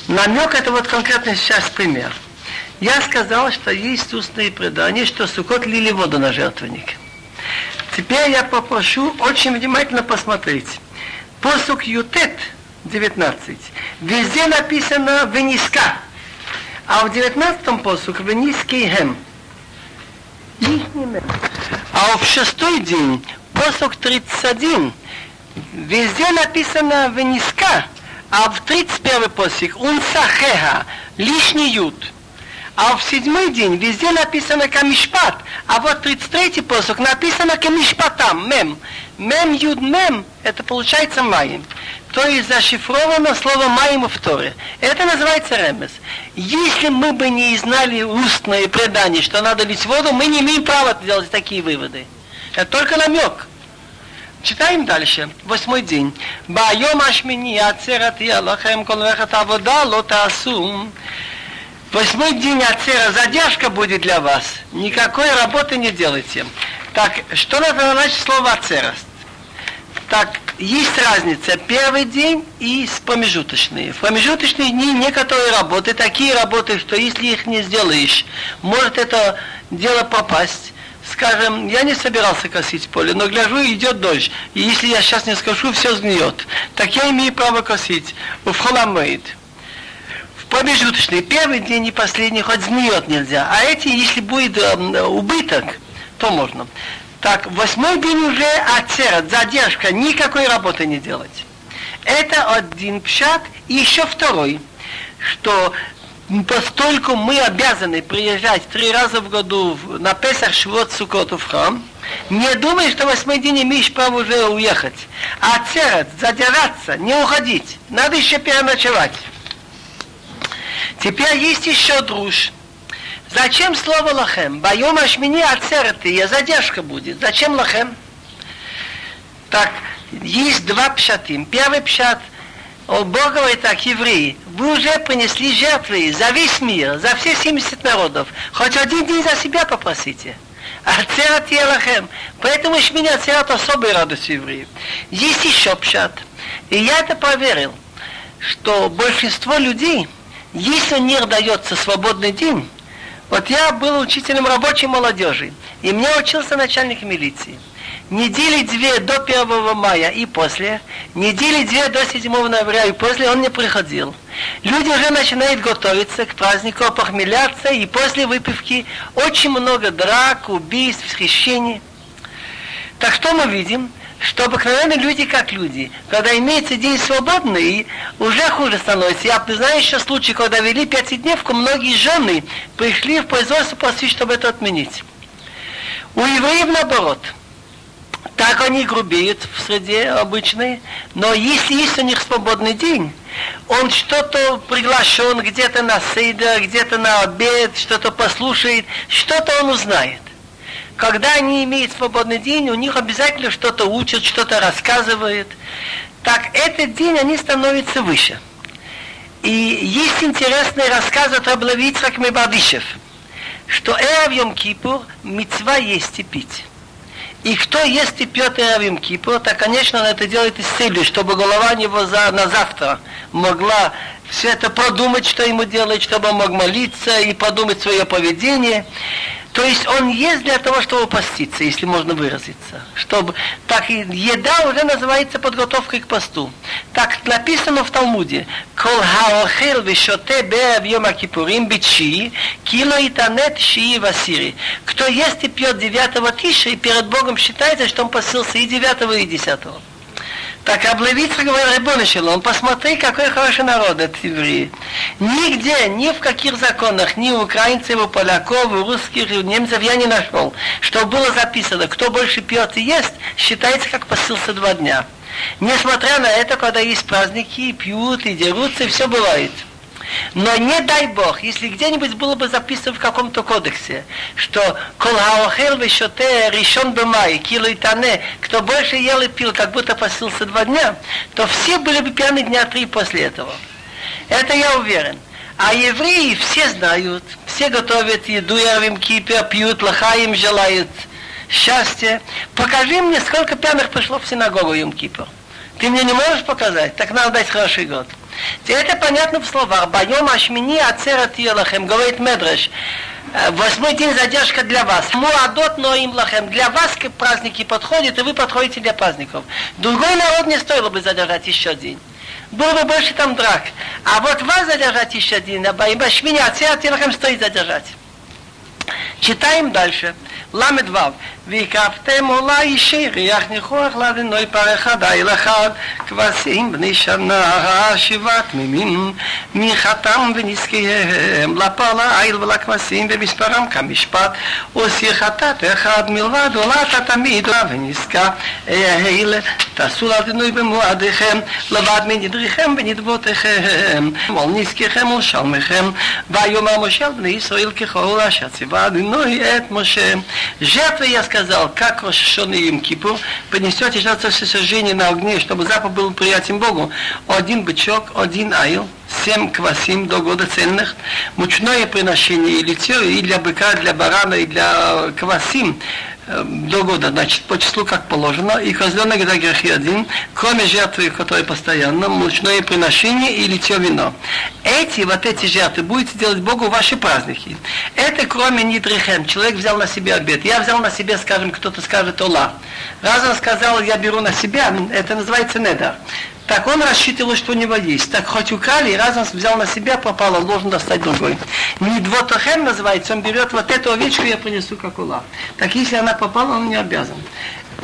[SPEAKER 1] Намек это вот конкретно сейчас пример. Я сказал, что есть устные предания, что Сукот лили воду на жертвенник. Теперь я попрошу очень внимательно посмотреть. Посук Ютет 19. Везде написано Вениска. А в 19 посук Вениский Хем. А в шестой день посук 31 Везде написано «вениска», а в 31 посих «ун сахеха» – лишний ют. А в седьмой день везде написано «камишпат», а вот 33 посох написано «камишпатам», «мем». «Мем, юд, мем» – это получается «маим». То есть зашифровано слово «маим» в Торе. Это называется ремес. Если мы бы не знали устное предание, что надо лить воду, мы не имеем права делать такие выводы. Это только намек. Читаем дальше. Восьмой день. Байом ашмини ацерат ялахем кол вехат авода лотасум. Восьмой день ацера, задержка будет для вас. Никакой работы не делайте. Так, что надо значит слово ацерас? Так, есть разница. Первый день и промежуточные. В промежуточные дни некоторые работы, такие работы, что если их не сделаешь, может это дело попасть скажем, я не собирался косить поле, но гляжу, идет дождь. И если я сейчас не скажу, все сгниет. Так я имею право косить. В холамейд. В промежуточный первый день и последний хоть сгниет нельзя. А эти, если будет э, убыток, то можно. Так, восьмой день уже ацерат, задержка, никакой работы не делать. Это один пшат, и еще второй, что постольку мы обязаны приезжать три раза в году на Песах Швот Сукоту в храм, не думай, что восьмой день имеешь право уже уехать. А церет, задержаться, не уходить. Надо еще переночевать. Теперь есть еще друж. Зачем слово лахем? Боем ашмини ацерты, я задержка будет. Зачем лахем? Так, есть два пшатим. Первый пшат – о, Бог говорит так, евреи, вы уже принесли жертвы за весь мир, за все 70 народов. Хоть один день за себя попросите. А церат Елахем. Поэтому меня церат особой радостью евреев. Есть еще пшат. И я это проверил, что большинство людей, если не дается свободный день, вот я был учителем рабочей молодежи, и мне учился начальник милиции недели две до 1 мая и после, недели две до 7 ноября и после он не приходил. Люди уже начинают готовиться к празднику, похмеляться, и после выпивки очень много драк, убийств, хищений. Так что мы видим? Что обыкновенные люди как люди. Когда имеется день свободный, уже хуже становится. Я знаю еще случай, когда вели пятидневку, многие жены пришли в производство просить, чтобы это отменить. У евреев наоборот. Так они грубеют в среде обычной, но если есть у них свободный день, он что-то приглашен где-то на сейда, где-то на обед, что-то послушает, что-то он узнает когда они имеют свободный день, у них обязательно что-то учат, что-то рассказывают. Так этот день они становятся выше. И есть интересный рассказ от Рабловицрак Мебадышев, что Эрав Йом Кипур мецва есть и пить. И кто ест и пьет Эрав Йом Кипур, то, конечно, он это делает из цели, чтобы голова его за, на завтра могла все это продумать, что ему делать, чтобы он мог молиться и подумать свое поведение. То есть он есть для того, чтобы поститься, если можно выразиться. Чтобы, так и еда уже называется подготовкой к посту. Так написано в Талмуде. Кол хаохел вишоте йома кипурим бичи, кило и танет шии васири. Кто ест и пьет девятого тиша, и перед Богом считается, что он постился и девятого, и десятого. Так Аблевица говорил Рабону Шелом, посмотри, какой хороший народ это евреи. Нигде, ни в каких законах, ни у украинцев, у поляков, у русских, у немцев я не нашел, что было записано, кто больше пьет и ест, считается как посылся два дня. Несмотря на это, когда есть праздники, пьют и дерутся, и все бывает. Но не дай Бог, если где-нибудь было бы записано в каком-то кодексе, что кол хаохел вешоте решен бемай, кило и тане, кто больше ел и пил, как будто посылся два дня, то все были бы пьяны дня три после этого. Это я уверен. А евреи все знают, все готовят еду, ярвим кипер, пьют, лохаим желают счастья. Покажи мне, сколько пьяных пришло в синагогу Юм Кипр. Ты мне не можешь показать? Так надо дать хороший год. Это понятно в словах. Байом ашмини ацерат елахем, говорит Медреш. Э, Восьмой день задержка для вас. Муадот ноим лахем. Для вас праздники подходят, и вы подходите для праздников. Другой народ не стоило бы задержать еще день. Было бы больше там драк. А вот вас задержать еще один. а Байом ашмини ацерат елахем стоит задержать. Читаем дальше. Ламедвав. ויקפתם אולי שריח ניחוח לאדינוי פר אחד איל אחד כבשים בני שנה שבעה תמימים מחתם ונזקיהם לפר האיל ולכבשים במספרם כמשפט ושיחתת אחד מלבד עולת התמיד ונזקה אהל תעשו לאדינוי במועדיכם לבד מנדריכם ונדבותיכם על נזקיכם ולשלמיכם ויאמר משה בני ישראל ככל אשר ציווה אדינוי את משה ז'ת ויסק сказал, как Рошашон и Им Кипур, принесете жертву всесожжения на огне, чтобы запах был приятен Богу. Один бычок, один айл, семь квасим до года ценных, мучное приношение и лицо, и для быка, для барана, и для квасим, до года, значит, по числу как положено, и козленок за грехи один, кроме жертвы, которая постоянно, мучное приношение и литье вино. Эти, вот эти жертвы будете делать Богу ваши праздники. Это кроме нитрихем. Человек взял на себя обед. Я взял на себя, скажем, кто-то скажет Ола. Раз он сказал, я беру на себя, это называется недар. Так он рассчитывал, что у него есть. Так хоть украли, и раз он взял на себя, попало, он должен достать другой. Не двотохем называется, он берет вот эту овечку, я принесу как ула. Так если она попала, он не обязан.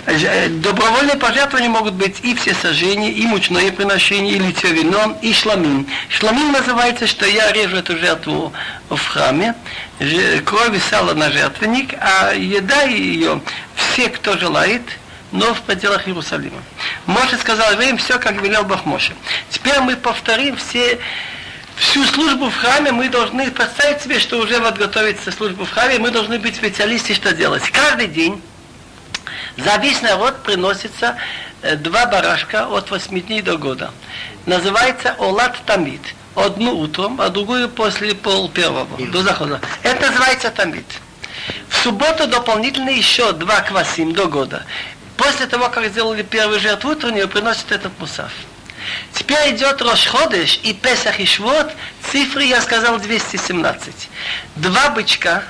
[SPEAKER 1] Э, добровольные пожертвования могут быть и все сожжения, и мучное приношение, и литье вином, и шламин. Шламин называется, что я режу эту жертву в храме, кровь и сало на жертвенник, а еда ее, все, кто желает, но в пределах Иерусалима. Моше сказал евреям все, как велел Бог Моше. Теперь мы повторим все всю службу в храме мы должны представить себе, что уже вот готовится служба в храме, мы должны быть специалисты, что делать. Каждый день за весь народ приносится э, два барашка от 8 дней до года. Называется Олат Тамид. Одну утром, а другую после пол первого, до захода. Это называется Тамид. В субботу дополнительно еще два квасим до года. После того, как сделали первую жертву утреннюю, приносят этот мусав. Теперь идет Рошходыш и Песах и Швот. Цифры, я сказал, 217. Два бычка,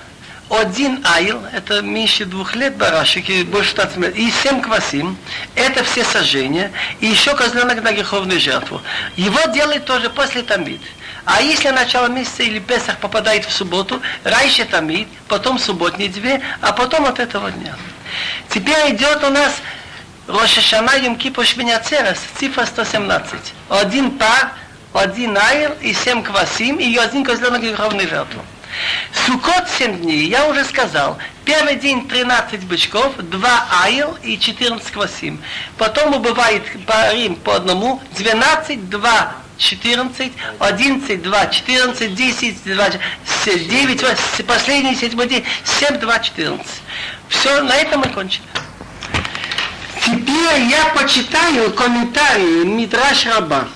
[SPEAKER 1] один айл, это меньше двух лет барашек, больше 15 лет, и семь квасим, это все сожжения, и еще козленок на греховную жертву. Его делают тоже после тамид. А если начало месяца или Песах попадает в субботу, раньше тамид, потом субботние две, а потом от этого дня. Теперь идет у нас Рошашана Юм Кипур Швиняцерес, цифра 117. Один пар, один айл и семь квасим, и один козленок греховной жертву. Сукот 7 дней, я уже сказал. Первый день 13 бычков, 2 айл и 14 квасим. Потом убывает парим по одному, 12, 2, 14, 11, 2, 14, 10, 2, 9, 8, последний седьмой день, 7, 2, 14. Все, на этом мы кончили. Теперь я почитаю комментарии Мидраш Раба.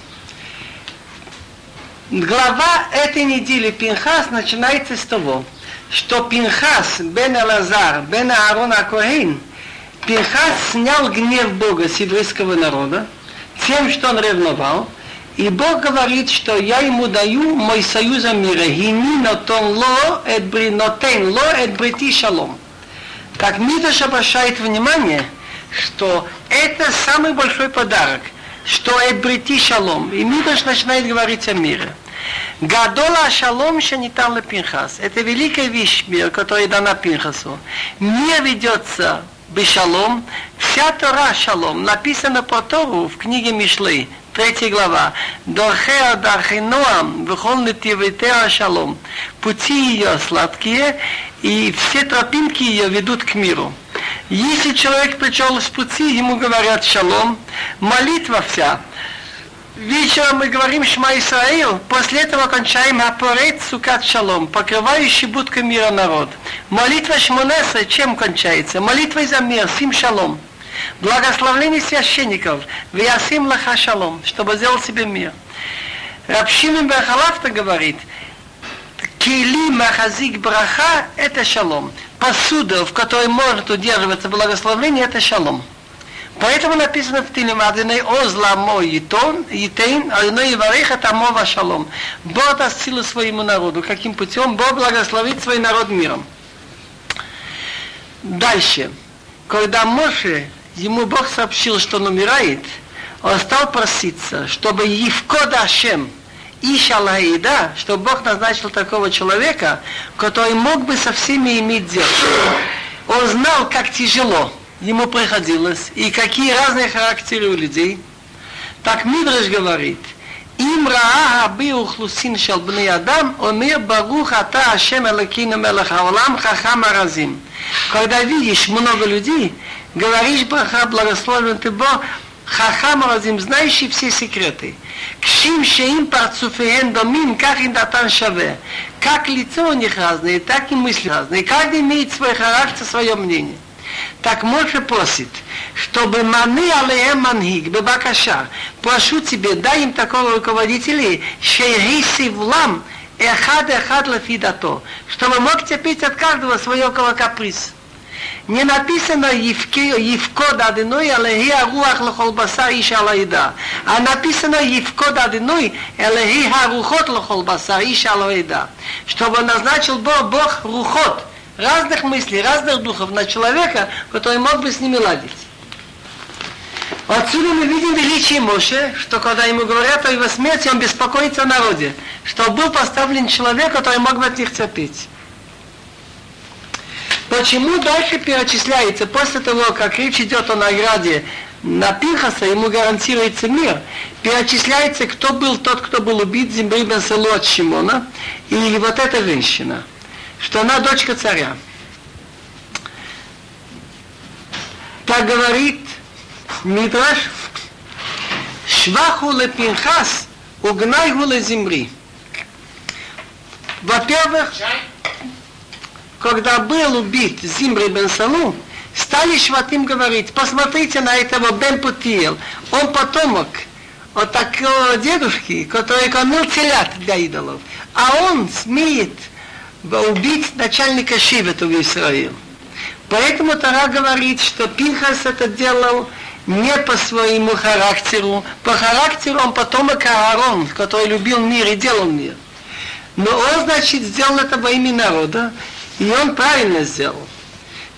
[SPEAKER 1] Глава этой недели Пинхас начинается с того, что Пинхас, бен Алазар, бен Аарон Акоин, Пинхас снял гнев Бога с еврейского народа тем, что он ревновал, и Бог говорит, что я ему даю мой союз мира. Гини нотон ло эт бри нотен ло эт брити шалом. Так Мидаш обращает внимание, что это самый большой подарок, что эт брити шалом. И Мидаш начинает говорить о мире. Гадола шалом шанитан Пинхас. Это великая вещь, мир, которая дана Пинхасу. Мир ведется бешалом. Вся Тора шалом написана по Тору в книге Мишлей, третья глава. Дорхеа дархиноам вихол нетивитеа шалом. Пути ее сладкие, и все тропинки ее ведут к миру. Если человек пришел с пути, ему говорят шалом, молитва вся. Вечером мы говорим Шма Исраил, после этого кончаем Апорет Сукат Шалом, покрывающий будка мира народ. Молитва Шмонеса чем кончается? Молитвой за мир, Сим Шалом. Благословление священников, Вясим Лаха Шалом, чтобы сделал себе мир. Рабшимин Бахалафта говорит, Кили Махазик Браха – это шалом. Посуда, в которой может удерживаться благословение, это шалом. Поэтому написано в Тилим Адиней Озла мой Итон, Итейн, Адиней Иварех это Мова Шалом. Бог даст силу своему народу. Каким путем? Бог благословит свой народ миром. Дальше. Когда Моше, ему Бог сообщил, что он умирает, он стал проситься, чтобы Евкода Ашем, Ишалаида, чтобы Бог назначил такого человека, который мог бы со всеми иметь дело. Он знал, как тяжело ему приходилось, и какие разные характеры у людей. Так Мидраш говорит, им раа хаби ухлусин шел бни адам, омир барух ата Ашем элакину мелах хаолам хахам аразим. Когда видишь много людей, говоришь браха, благословен ты Бог, חכם הרזים, знающий все секреты. кшим שאם פרצופיהם דומים, כך им датан шаве. Как лицо у них разные, так и мысли разные. Каждый имеет свой характер, свое мнение. Так Моше просит, чтобы маны алеем манхиг, бебакаша, прошу тебе, дай им такого руководителя, шейриси влам, эхад эхад лафидато, чтобы мог терпеть от каждого свое каприз. Не написано Евко дадиной, алехи аруах лохол басар лаида. А написано Евко дадиной, алехи арухот лохол басар лаида. Чтобы назначил Бог, Бог рухот, разных мыслей, разных духов на человека, который мог бы с ними ладить. Отсюда мы видим величие Моше, что когда ему говорят о его смерти, он беспокоится о народе, что был поставлен человек, который мог бы от них терпеть. Почему дальше перечисляется, после того, как речь идет о награде на Пинхаса, ему гарантируется мир, перечисляется, кто был тот, кто был убит Зимбри Бен от Шимона, и вот эта женщина – что она дочка царя. Так говорит Мидраш, Шваху ле Пинхас, угнайгу ле земли. Во-первых, когда был убит Зимри бен Салу, стали шватим говорить, посмотрите на этого Бен Путиел, он потомок от такого дедушки, который кормил телят для идолов, а он смеет убить начальника Шивета в Израиле. Поэтому Тара говорит, что Пинхас это делал не по своему характеру. По характеру он потомок Аарон, который любил мир и делал мир. Но он, значит, сделал это во имя народа, и он правильно сделал.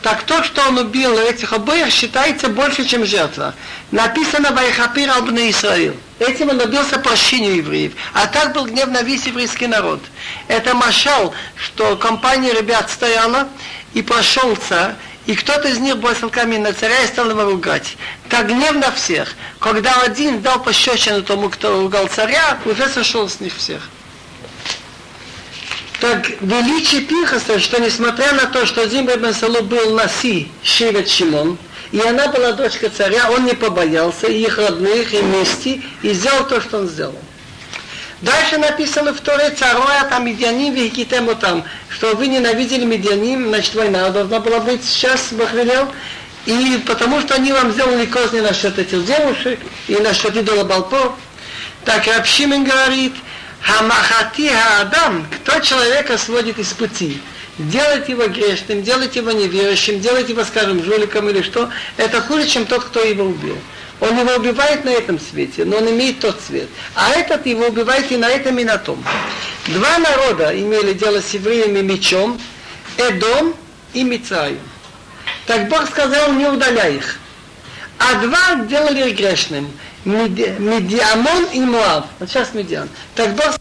[SPEAKER 1] Так то, что он убил этих обоих, считается больше, чем жертва. Написано Вайхапир Албна Исраил. Этим он добился прощения евреев. А так был гнев на весь еврейский народ. Это машал, что компания ребят стояла, и пошел царь, и кто-то из них бросил камень на царя и стал его ругать. Так гнев на всех. Когда один дал пощечину тому, кто ругал царя, уже сошел с них всех. Так величие Пихаса, что несмотря на то, что Зимра бен Салу был Наси, Шивет Шимон, и она была дочка царя, он не побоялся и их родных, и мести, и сделал то, что он сделал. Дальше написано в Торе цароя там медианим вихикитему там, что вы ненавидели медианим, значит война должна была быть сейчас, Бог велел, и потому что они вам сделали козни насчет этих девушек и насчет идола Балпо. Так Рабшимен говорит, Хамахати Адам, кто человека сводит из пути, делает его грешным, делает его неверующим, делает его, скажем, жуликом или что, это хуже, чем тот, кто его убил. Он его убивает на этом свете, но он имеет тот цвет. А этот его убивает и на этом, и на том. Два народа имели дело с евреями мечом, Эдом и Мицаем. Так Бог сказал, не удаляй их. А два делали грешным. Медиамон и Муав. Вот сейчас Медиан. Так Бог